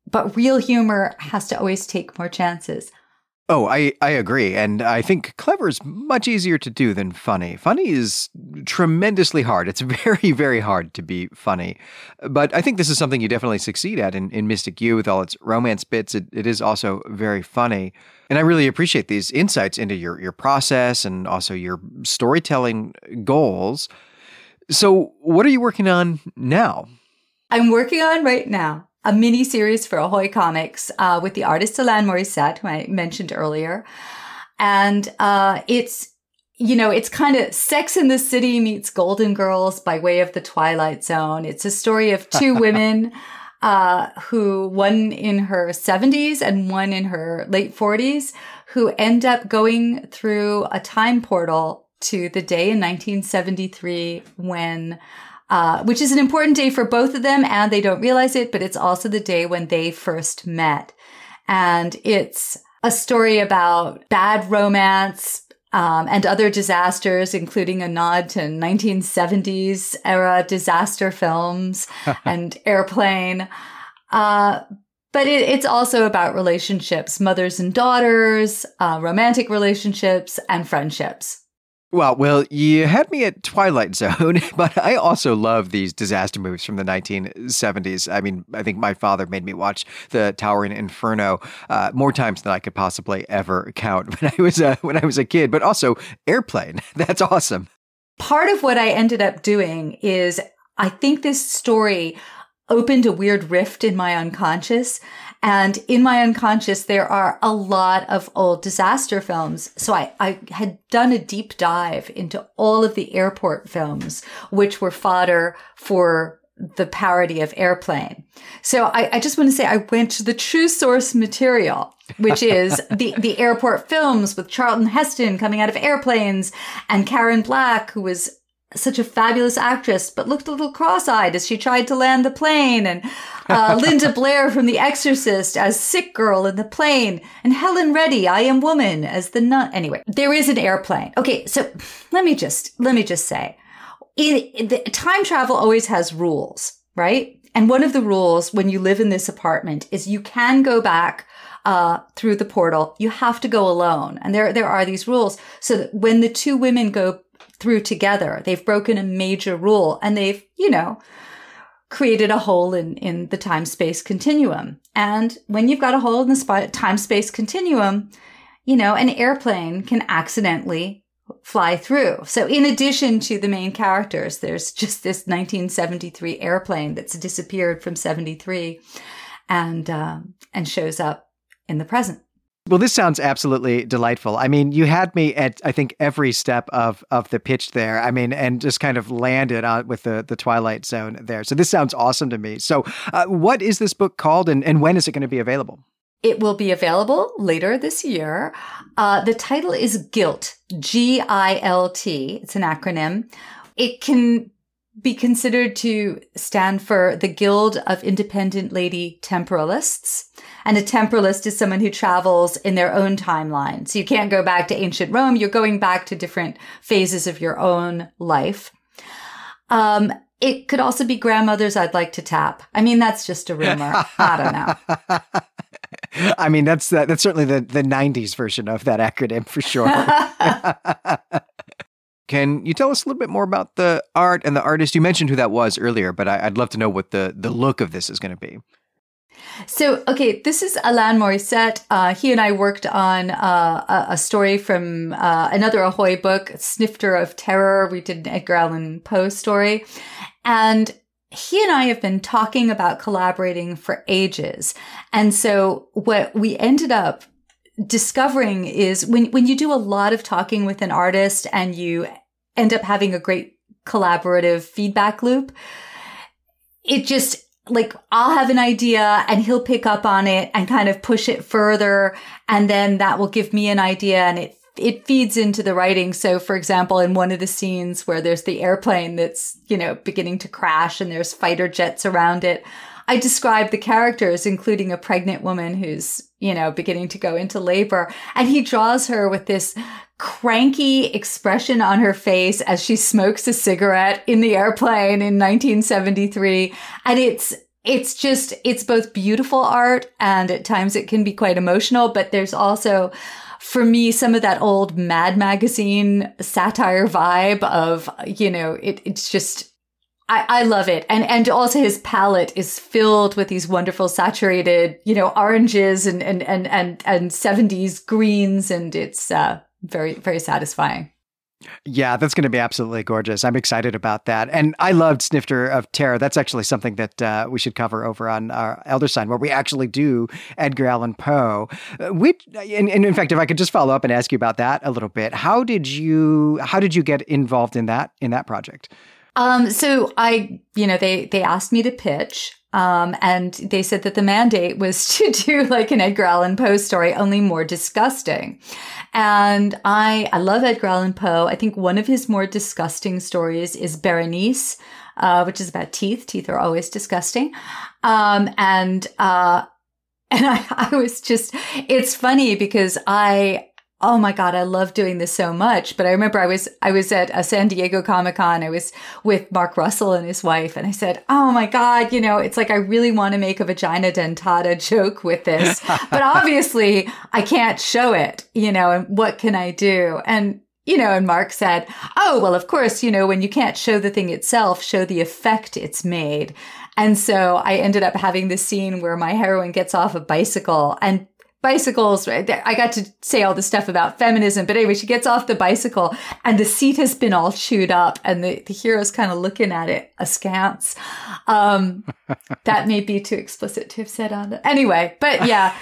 but real humor has to always take more chances.
Oh, I, I agree. And I think clever is much easier to do than funny. Funny is tremendously hard. It's very, very hard to be funny. But I think this is something you definitely succeed at in, in Mystic U with all its romance bits. It, it is also very funny. And I really appreciate these insights into your, your process and also your storytelling goals. So, what are you working on now?
I'm working on right now a mini series for Ahoy Comics uh, with the artist Alain Mauricet, who I mentioned earlier. And uh, it's, you know, it's kind of Sex in the City meets Golden Girls by way of the Twilight Zone. It's a story of two women. Uh, who one in her 70s and one in her late 40s who end up going through a time portal to the day in 1973 when uh, which is an important day for both of them, and they don't realize it, but it's also the day when they first met. And it's a story about bad romance, um, and other disasters, including a nod to 1970s era disaster films and Airplane. Uh, but it, it's also about relationships, mothers and daughters, uh, romantic relationships, and friendships.
Well, well, you had me at Twilight Zone, but I also love these disaster movies from the 1970s. I mean, I think my father made me watch The Towering Inferno uh, more times than I could possibly ever count when I was a, when I was a kid. But also Airplane. That's awesome.
Part of what I ended up doing is I think this story opened a weird rift in my unconscious. And in my unconscious, there are a lot of old disaster films. So I, I had done a deep dive into all of the airport films, which were fodder for the parody of airplane. So I, I, just want to say I went to the true source material, which is the, the airport films with Charlton Heston coming out of airplanes and Karen Black, who was such a fabulous actress, but looked a little cross-eyed as she tried to land the plane. And uh, Linda Blair from The Exorcist as sick girl in the plane, and Helen Reddy, I Am Woman, as the nun. Anyway, there is an airplane. Okay, so let me just let me just say, in, the, time travel always has rules, right? And one of the rules when you live in this apartment is you can go back uh, through the portal. You have to go alone, and there there are these rules so that when the two women go through together. They've broken a major rule and they've, you know, created a hole in, in the time space continuum. And when you've got a hole in the time space continuum, you know, an airplane can accidentally fly through. So in addition to the main characters, there's just this 1973 airplane that's disappeared from 73 and, uh, and shows up in the present.
Well, this sounds absolutely delightful. I mean, you had me at I think every step of of the pitch there. I mean, and just kind of landed on with the the Twilight Zone there. So this sounds awesome to me. So, uh, what is this book called, and and when is it going to be available?
It will be available later this year. Uh, the title is Gilt, G I L T. It's an acronym. It can be considered to stand for the Guild of Independent Lady Temporalists. And a temporalist is someone who travels in their own timeline. So you can't go back to ancient Rome. You're going back to different phases of your own life. Um, it could also be grandmothers I'd like to tap. I mean, that's just a rumor. I don't
know. I mean, that's that, that's certainly the, the 90s version of that acronym for sure. Can you tell us a little bit more about the art and the artist? You mentioned who that was earlier, but I, would love to know what the, the look of this is going to be.
So, okay, this is Alain Mauricet. Uh, he and I worked on uh, a, a, story from uh, another Ahoy book, Snifter of Terror. We did an Edgar Allan Poe story. And he and I have been talking about collaborating for ages. And so what we ended up discovering is when, when you do a lot of talking with an artist and you end up having a great collaborative feedback loop. It just like I'll have an idea and he'll pick up on it and kind of push it further. And then that will give me an idea and it it feeds into the writing. So, for example, in one of the scenes where there's the airplane that's, you know, beginning to crash and there's fighter jets around it, I describe the characters, including a pregnant woman who's, you know, beginning to go into labor. And he draws her with this cranky expression on her face as she smokes a cigarette in the airplane in 1973. And it's, it's just, it's both beautiful art and at times it can be quite emotional, but there's also, for me, some of that old Mad Magazine satire vibe of, you know, it, it's just, I, I love it. And, and also his palette is filled with these wonderful saturated, you know, oranges and, and, and, and, and 70s greens. And it's, uh, very, very satisfying.
Yeah, that's going to be absolutely gorgeous. I'm excited about that. And I loved Snifter of Terror. That's actually something that uh, we should cover over on our Elder Sign, where we actually do Edgar Allan Poe. Uh, which, and, and, in fact, if I could just follow up and ask you about that a little bit, how did you how did you get involved in that in that project?
Um, so I, you know, they they asked me to pitch. Um, and they said that the mandate was to do like an Edgar Allan Poe story, only more disgusting. And I, I love Edgar Allan Poe. I think one of his more disgusting stories is Berenice, uh, which is about teeth. Teeth are always disgusting. Um, and, uh, and I, I was just, it's funny because I oh my god i love doing this so much. But i remember i was i was at a san diego comic-con. I was with mark russell and his wife and i said oh my god you know it's like i really want to make a vagina dentata joke with this. But obviously i can't show it you know and what can i do? And you know, and Mark said, Oh, well, of course, you know, when you can't show the thing itself, show the effect it's made. And so I ended up having this scene where my heroine gets off a bicycle and bicycles. Right? I got to say all this stuff about feminism, but anyway, she gets off the bicycle and the seat has been all chewed up and the, the hero's kind of looking at it askance. Um, that may be too explicit to have said on the, anyway, but yeah.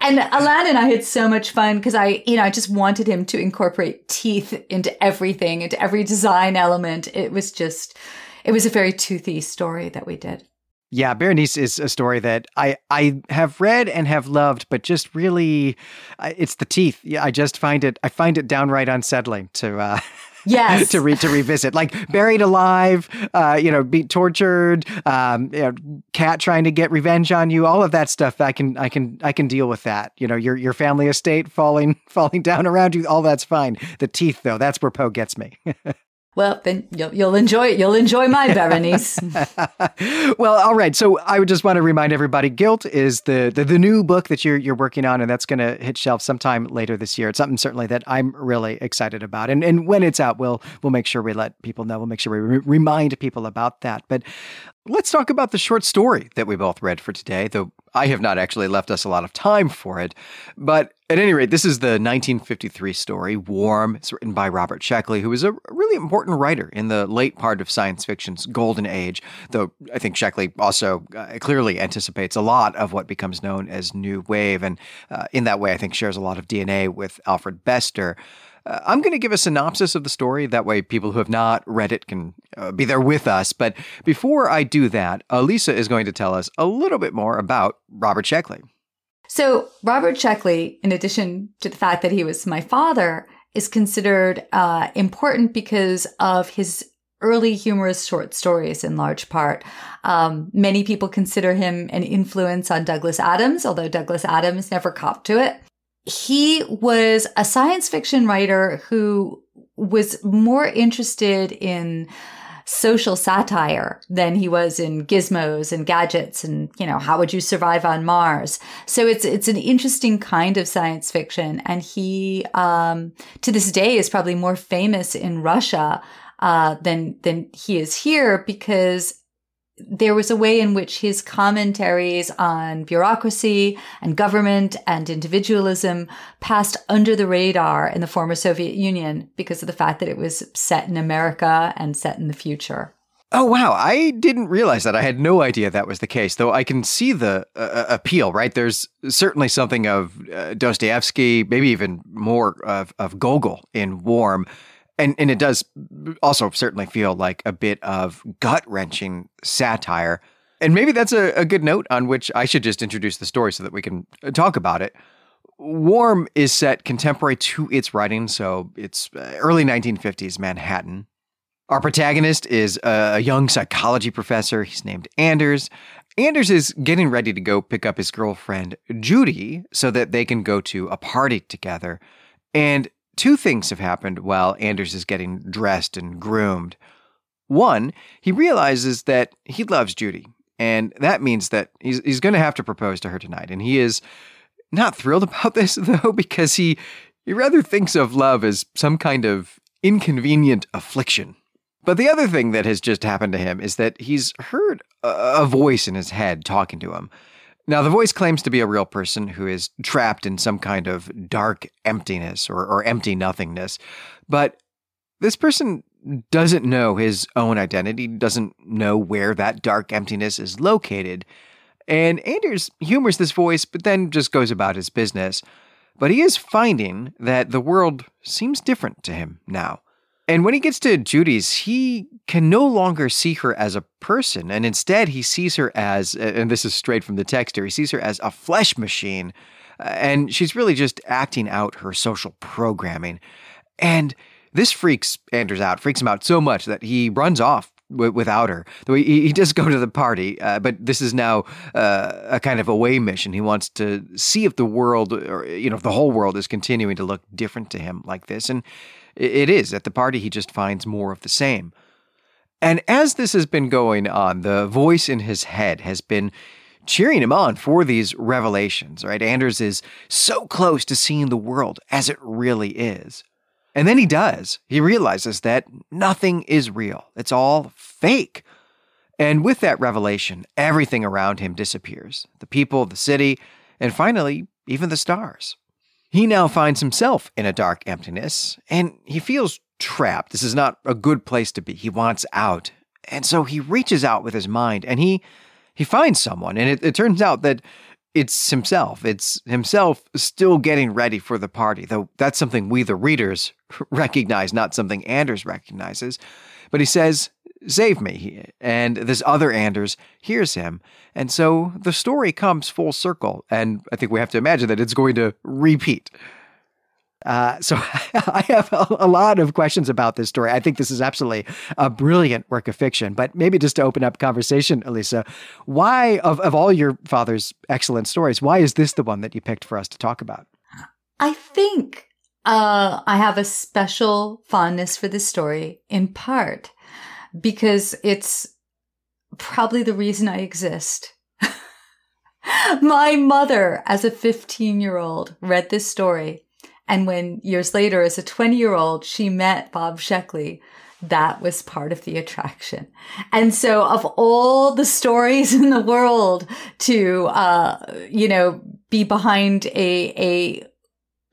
and Alan and I had so much fun because I, you know, I just wanted him to incorporate teeth into everything, into every design element. It was just, it was a very toothy story that we did.
Yeah, Berenice is a story that I I have read and have loved, but just really, it's the teeth. Yeah, I just find it I find it downright unsettling to. Uh,
yes.
to re- to revisit, like buried alive, uh, you know, be tortured, um, you know, cat trying to get revenge on you, all of that stuff. I can I can I can deal with that. You know, your your family estate falling falling down around you, all that's fine. The teeth, though, that's where Poe gets me.
Well, then you'll, you'll enjoy it. You'll enjoy my Berenice.
well, all right. So I would just want to remind everybody, Gilt is the, the, the new book that you're you're working on, and that's going to hit shelves sometime later this year. It's something certainly that I'm really excited about, and and when it's out, we'll we'll make sure we let people know. We'll make sure we re- remind people about that. But let's talk about the short story that we both read for today, though I have not actually left us a lot of time for it. But at any rate, this is the 1953 story, Warm. It's written by Robert Sheckley, who was a really important writer in the late part of science fiction's golden age, though I think Sheckley also uh, clearly anticipates a lot of what becomes known as New Wave. And uh, in that way, I think shares a lot of DNA with Alfred Bester. Uh, I'm going to give a synopsis of the story. That way, people who have not read it can uh, be there with us. But before I do that, Alisa is going to tell us a little bit more about Robert Sheckley.
So, Robert Sheckley, in addition to the fact that he was my father, is considered uh, important because of his early humorous short stories in large part. Um, many people consider him an influence on Douglas Adams, although Douglas Adams never copped to it he was a science fiction writer who was more interested in social satire than he was in gizmos and gadgets and you know how would you survive on mars? So it's it's an interesting kind of science fiction. And he um, to this day is probably more famous in russia uh, than than he is here because there was a way in which his commentaries on bureaucracy and government and individualism passed under the radar in the former Soviet Union because of the fact that it was set in America and set in the future.
Oh wow! I didn't realize that. I had no idea that was the case. Though I can see the uh, uh appeal. Right? There's certainly something of uh, Dostoevsky, maybe even more of, of Gogol in Warm and and it does also certainly feel like a bit of gut wrenching satire. And maybe that's a, a good note on which I should just introduce the story so that we can uh, talk about it. Warm is set contemporary to its writing, so it's uh, early 1950s Manhattan. Our protagonist is a young psychology professor. He's named Anders. Anders is getting ready to go pick up his girlfriend, Judy, so that they can go to a party together. And Two things have happened while Anders is getting dressed and groomed. One, he realizes that he loves Judy, and that means that he's, he's going to have to propose to her tonight. And he is not thrilled about this, though, because he, he rather thinks of love as some kind of inconvenient affliction. But the other thing that has just happened to him is that he's heard a, a voice in his head talking to him. Now, the voice claims to be a real person who is trapped in some kind of dark emptiness or, or empty nothingness. But this person doesn't know his own identity, doesn't know where that dark emptiness is located. And Anders humors this voice, but then just goes about his business. But he is finding that the world seems different to him now. And when he gets to Judy's, he can no longer see her as a person. And instead, he sees her as, and this is straight from the text here, he sees her as a flesh machine. And she's really just acting out her social programming. And this freaks Anders out, freaks him out so much that he runs off w- without her. He, he does go to the party, uh, but this is now uh, a kind of away mission. He wants to see if the world, or you know, if the whole world is continuing to look different to him like this, and it is. At the party, he just finds more of the same. And as this has been going on, the voice in his head has been cheering him on for these revelations, right? Anders is so close to seeing the world as it really is. And then he does. He realizes that nothing is real, it's all fake. And with that revelation, everything around him disappears the people, the city, and finally, even the stars. He now finds himself in a dark emptiness, and he feels trapped. This is not a good place to be. He wants out. And so he reaches out with his mind and he he finds someone, and it, it turns out that it's himself. It's himself still getting ready for the party, though that's something we, the readers, recognize, not something Anders recognizes. But he says, Save me. And this other Anders hears him. And so the story comes full circle. And I think we have to imagine that it's going to repeat. Uh, so I have a, lot of questions about this story. I think this is absolutely a brilliant work of fiction. But maybe just to open up conversation, Alisa, why of, of all your father's excellent stories, why is this the one that you picked for us to talk about?
I think uh, I have a special fondness for this story in part because it's probably the reason I exist. My mother, as a 15 year old, read this story and when years later, as a 20 year old, she met Bob Sheckley, that was part of the attraction. And so of all the stories in the world to, uh, you know, be behind a, a,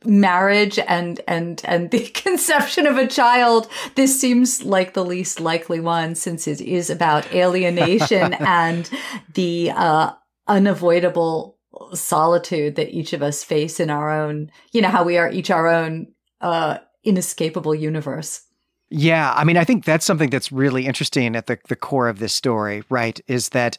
marriage and and and the conception of a child this seems like the least likely one since it is about alienation and the uh unavoidable solitude that each of us face in our own, you know, how we are each our own uh, inescapable universe.
Yeah, I mean, I think that's something that's really interesting at the, the core of this story, right? Is that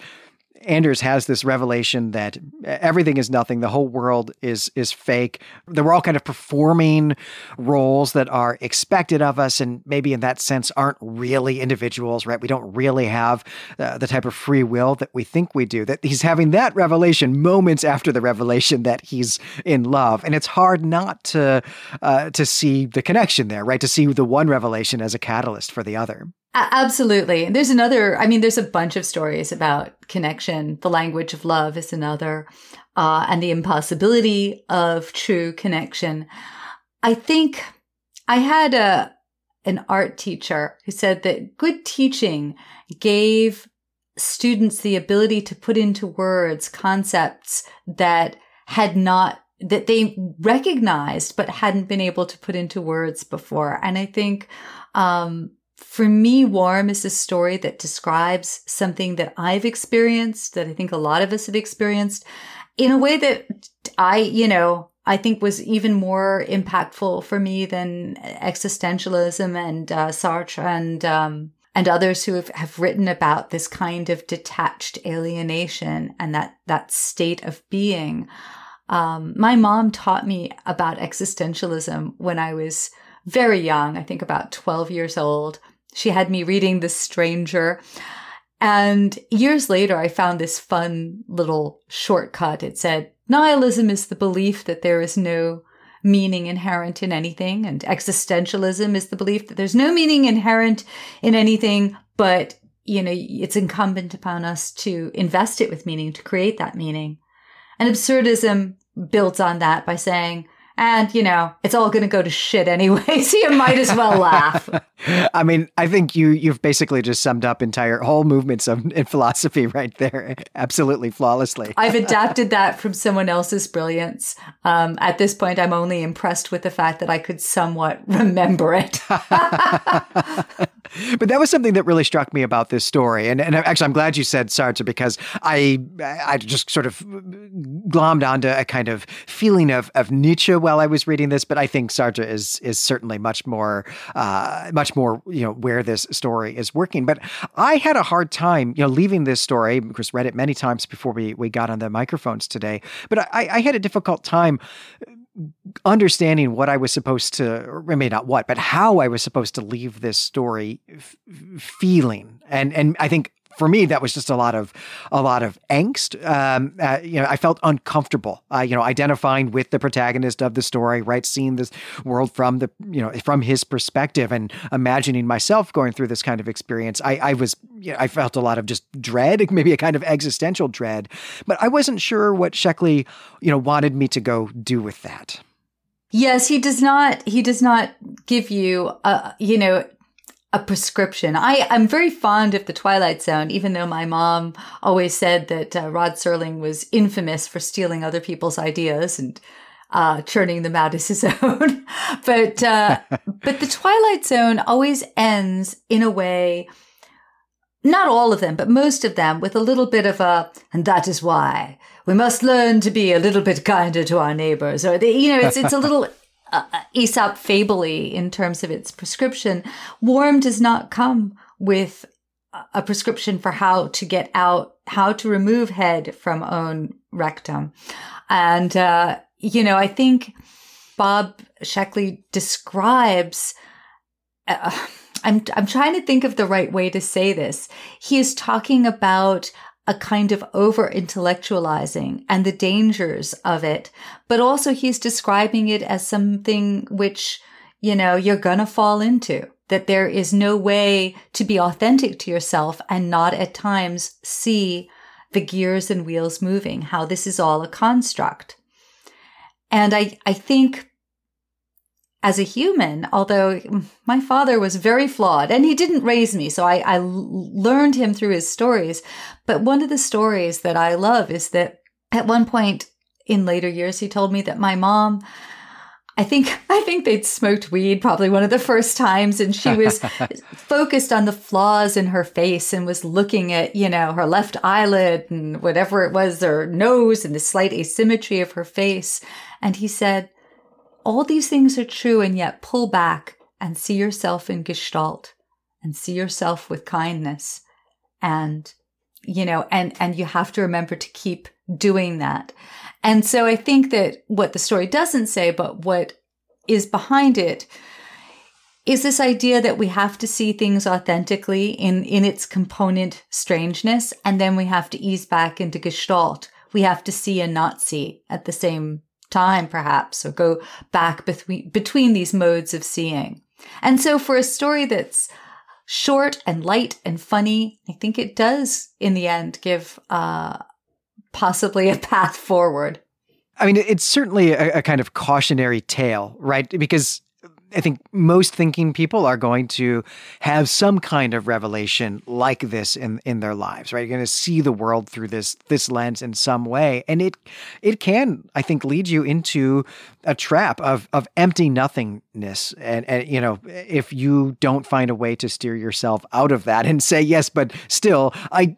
Anders has this revelation that everything is nothing, the whole world is is fake. That we're all kind of performing roles that are expected of us, and maybe in that sense aren't really individuals, right? We don't really have uh, the type of free will that we think we do. That he's having that revelation moments after the revelation that he's in love, and it's hard not to uh, to see the connection there, right? To see the one revelation as a catalyst for the other.
Absolutely. There's another, I mean, there's a bunch of stories about connection. The language of love is another, uh, and the impossibility of true connection. I think I had a, an art teacher who said that good teaching gave students the ability to put into words concepts that had not that they recognized but hadn't been able to put into words before and i think um, for me, Warm is a story that describes something that I've experienced, that I think a lot of us have experienced in a way that I, you know, I think was even more impactful for me than existentialism and uh, Sartre and, um, and others who have, have written about this kind of detached alienation and that, that state of being. Um, my mom taught me about existentialism when I was very young, I think about 12 years old. She had me reading The Stranger. And years later, I found this fun little shortcut. It said, nihilism is the belief that there is no meaning inherent in anything. And existentialism is the belief that there's no meaning inherent in anything, but, you know, it's incumbent upon us to invest it with meaning, to create that meaning. And absurdism builds on that by saying, and you know it's all going to go to shit anyway so you might as well laugh.
I mean i think you you've basically just summed up entire whole movements of in philosophy right there absolutely flawlessly.
I've adapted that from someone else's brilliance. Um, at this point i'm only impressed with the fact that i could somewhat remember it.
But that was something that really struck me about this story. And, and actually i'm glad you said sartre because i i just sort of glommed onto a kind of feeling of of nietzsche while I was reading this, but I think Sartre is is certainly much more uh, much more you know where this story is working. But I had a hard time you know leaving this story. Of course, read it many times before we we got on the microphones today. But I, I had a difficult time understanding what I was supposed to, or maybe not what, but how I was supposed to leave this story f- feeling. And and I think for me, that was just a lot of a lot of angst. Um, uh, you know, I felt uncomfortable. Uh, you know, identifying with the protagonist of the story, right, seeing this world from the you know from his perspective, and imagining myself going through this kind of experience. I, I was, you know, I felt a lot of just dread, maybe a kind of existential dread, but I wasn't sure what Sheckley, you know, wanted me to go do with that.
Yes, he does not. He does not give you, a, you know, a prescription. I, I'm very fond of the Twilight Zone, even though my mom always said that uh, Rod Serling was infamous for stealing other people's ideas and uh, churning them out as his own. but uh, but the Twilight Zone always ends in a way. Not all of them, but most of them with a little bit of a, and that is why we must learn to be a little bit kinder to our neighbors. Or, they, you know, it's, it's a little uh, Aesop fably in terms of its prescription. Warm does not come with a prescription for how to get out, how to remove head from own rectum. And, uh, you know, I think Bob Sheckley describes, uh, I'm, I'm trying to think of the right way to say this. He is talking about a kind of over intellectualizing and the dangers of it. But also he's describing it as something which, you know, you're going to fall into, that there is no way to be authentic to yourself and not at times see the gears and wheels moving, how this is all a construct. And I, I think as a human, although my father was very flawed and he didn't raise me. So I, I learned him through his stories. But one of the stories that I love is that at one point in later years, he told me that my mom, I think, I think they'd smoked weed probably one of the first times and she was focused on the flaws in her face and was looking at, you know, her left eyelid and whatever it was, her nose and the slight asymmetry of her face. And he said, all these things are true and yet pull back and see yourself in gestalt and see yourself with kindness. And you know and and you have to remember to keep doing that. And so i think that what the story doesn't say but what is behind it is this idea that we have to see things authentically in in its component strangeness and then we have to ease back into gestalt. We have to see and not see at the same time, perhaps, or go back between, between these modes of seeing. And so for a story that's short and light and funny, I think it does in the end give uh, possibly a path forward.
I mean, it's certainly a, a kind of cautionary tale, right? Because I think most thinking people are going to have some kind of revelation like this in in their lives, right? You're going to see the world through this this lens in some way, and it it can, I think, lead you into a trap of of empty nothingness, and and you know, if you don't find a way to steer yourself out of that and say yes, but still, I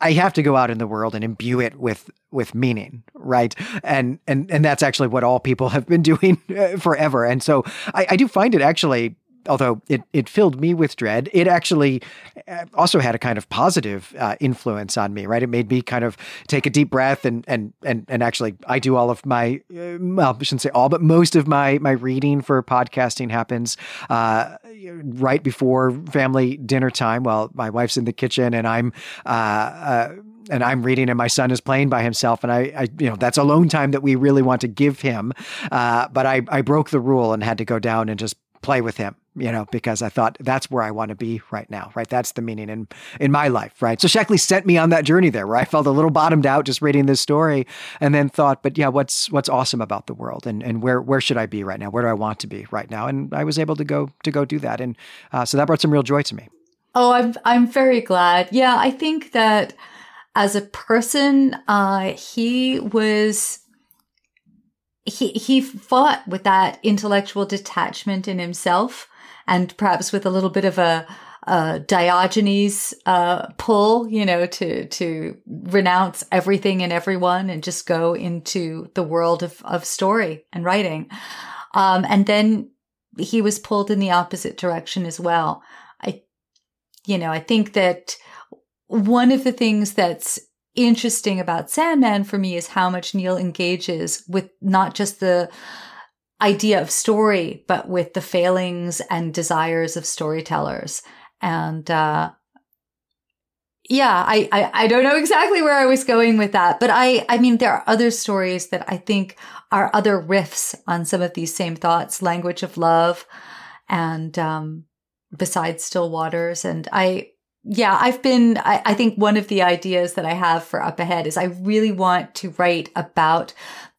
I have to go out in the world and imbue it with with meaning, right? And and and that's actually what all people have been doing uh, forever. And so I, I do find it actually although it, it filled me with dread, it actually uh, also had a kind of positive uh, influence on me, right? It made me kind of take a deep breath and and and and actually, I do all of my uh, well, I shouldn't say all, but most of my my reading for podcasting happens uh, right before family dinner time, while my wife's in the kitchen and I'm. Uh, uh, and I'm reading and my son is playing by himself and I, I you know that's alone time that we really want to give him uh, but I, I broke the rule and had to go down and just play with him you know, because I thought that's where I want to be right now, right? That's the meaning in in my life, right? So Sheckley sent me on that journey there, where I felt a little bottomed out just reading this story, and then thought, but yeah, what's what's awesome about the world, and and where where should I be right now? Where do I want to be right now? And I was able to go to go do that, and uh, so that brought some real joy to me.
Oh, I'm I'm very glad. Yeah, I think that as a person, uh, he was he he fought with that intellectual detachment in himself and perhaps with a little bit of a, a Diogenes uh, pull, you know, to to renounce everything and everyone and just go into the world of of story and writing. Um, and then he was pulled in the opposite direction as well. I, you know, I think that one of the things that's interesting about Sandman for me is how much Neil engages with not just the idea of story, but with the failings and desires of storytellers. And, uh, yeah, I, I, I don't know exactly where I was going with that, but I, I mean, there are other stories that I think are other riffs on some of these same thoughts, language of love and, um, besides still waters. And I, yeah, I've been, I, I, think one of the ideas that I have for Up Ahead is I really want to write about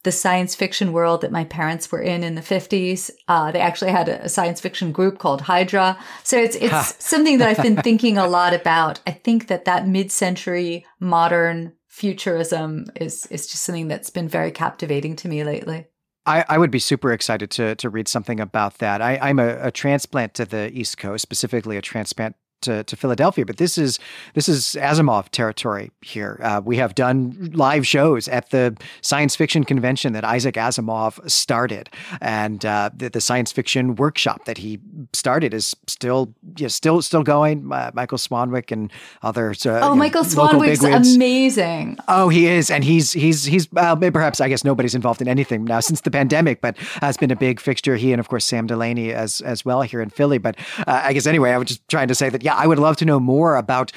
the science fiction world that my parents were in in the 50s. Uh, they actually had a, science fiction group called Hydra. So it's, it's something that I've been thinking a lot about. I think that that mid-century modern futurism is, is just something that's been very captivating to me lately.
I, I, would be super excited to to read something about that. I, am a, a, transplant to the East Coast, specifically a transplant to, to Philadelphia, but this is this is Asimov territory here. Uh, we have done live shows at the science fiction convention that Isaac Asimov started, and uh, the, the, science fiction workshop that he started is still yeah, still still going. Uh, Michael Swanwick and others.
Uh, oh, Michael Swanwick's amazing.
Oh, he is, and he's he's he's perhaps I guess nobody's involved in anything now since the pandemic, but has been a big fixture. He and of course Sam Delany as as well here in Philly. But uh, I guess anyway, I was just trying to say that yeah yeah, I would love to know more about,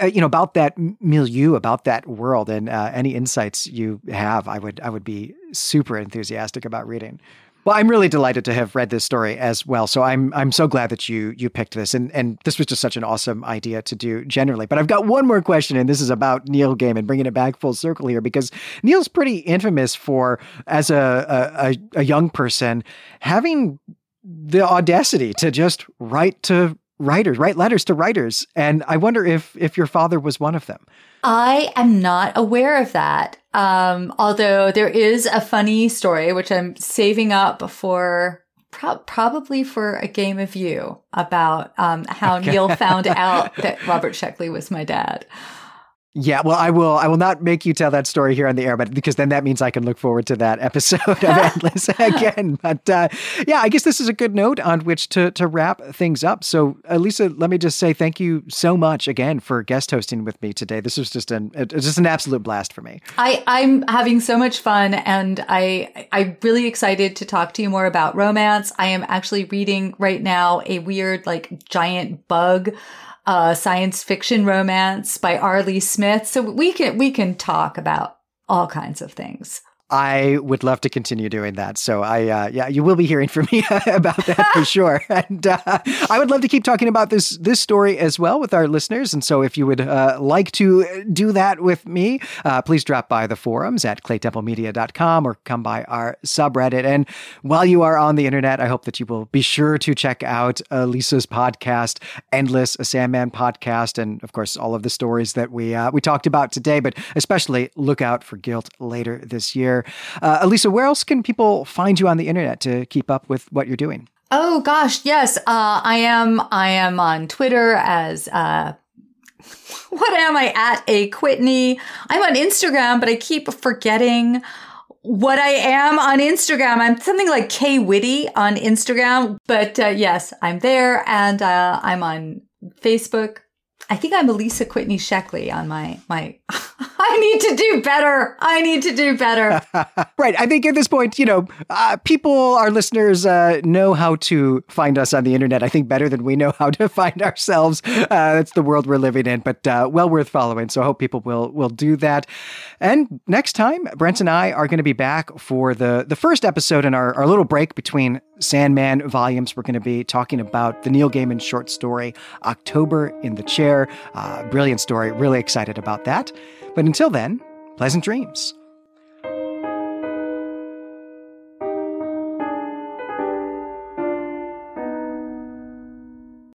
uh, you know, about that milieu, about that world, and uh, any insights you have. I would, I would be super enthusiastic about reading. Well, I'm really delighted to have read this story as well. So I'm I'm so glad that you you picked this, and and this was just such an awesome idea to do generally. But I've got one more question, and this is about Neil Gaiman, bringing it back full circle here, because Neil's pretty infamous for as a a, a young person having the audacity to just write to writers, write letters to writers. And I wonder if if your father was one of them.
I am not aware of that. Um, although there is a funny story, which I'm saving up for pro- probably for a game of you about um, how okay. Neil found out that Robert Sheckley was my dad.
Yeah, well, I will. I will not make you tell that story here on the air, but because then that means I can look forward to that episode of Endless again. But uh, yeah, I guess this is a good note on which to to wrap things up. So, Lisa, let me just say thank you so much again for guest hosting with me today. This was just an just an absolute blast for me.
I I'm having so much fun, and I I'm really excited to talk to you more about romance. I am actually reading right now a weird like giant bug uh, science fiction romance by R. Lee Smith. So we can we can talk about all kinds of things.
I would love to continue doing that. So I, uh, yeah, you will be hearing from me about that for sure. And uh, I would love to keep talking about this this story as well with our listeners. And so if you would uh, like to do that with me, uh, please drop by the forums at claytemplemedia.com or come by our subreddit. And while you are on the internet, I hope that you will be sure to check out uh, Lisa's podcast, Endless, a Sandman podcast, and of course all of the stories that we uh, we talked about today. But especially look out for Gilt later this year. Uh, Alisa, where else can people find you on the internet to keep up with what you're doing?
Oh gosh, yes. Uh, I am. I am on Twitter as. Uh, what am I at a Kwitney? I'm on Instagram, but I keep forgetting what I am on Instagram. I'm something like K Witty on Instagram, but uh, yes, I'm there, and uh, I'm on Facebook. I think I'm Alisa Kwitney Sheckley on my my. I need to do better. I need to do better.
right. I think at this point, you know, uh, people, our listeners, uh, know how to find us on the internet. I think better than we know how to find ourselves. Uh, that's the world we're living in, but uh, well worth following. So I hope people will will do that. And next time, Brent and I are going to be back for the the first episode in our, our little break between Sandman volumes. We're going to be talking about the Neil Gaiman short story October in the Chair. Uh, brilliant story. Really excited about that. But until then, pleasant dreams.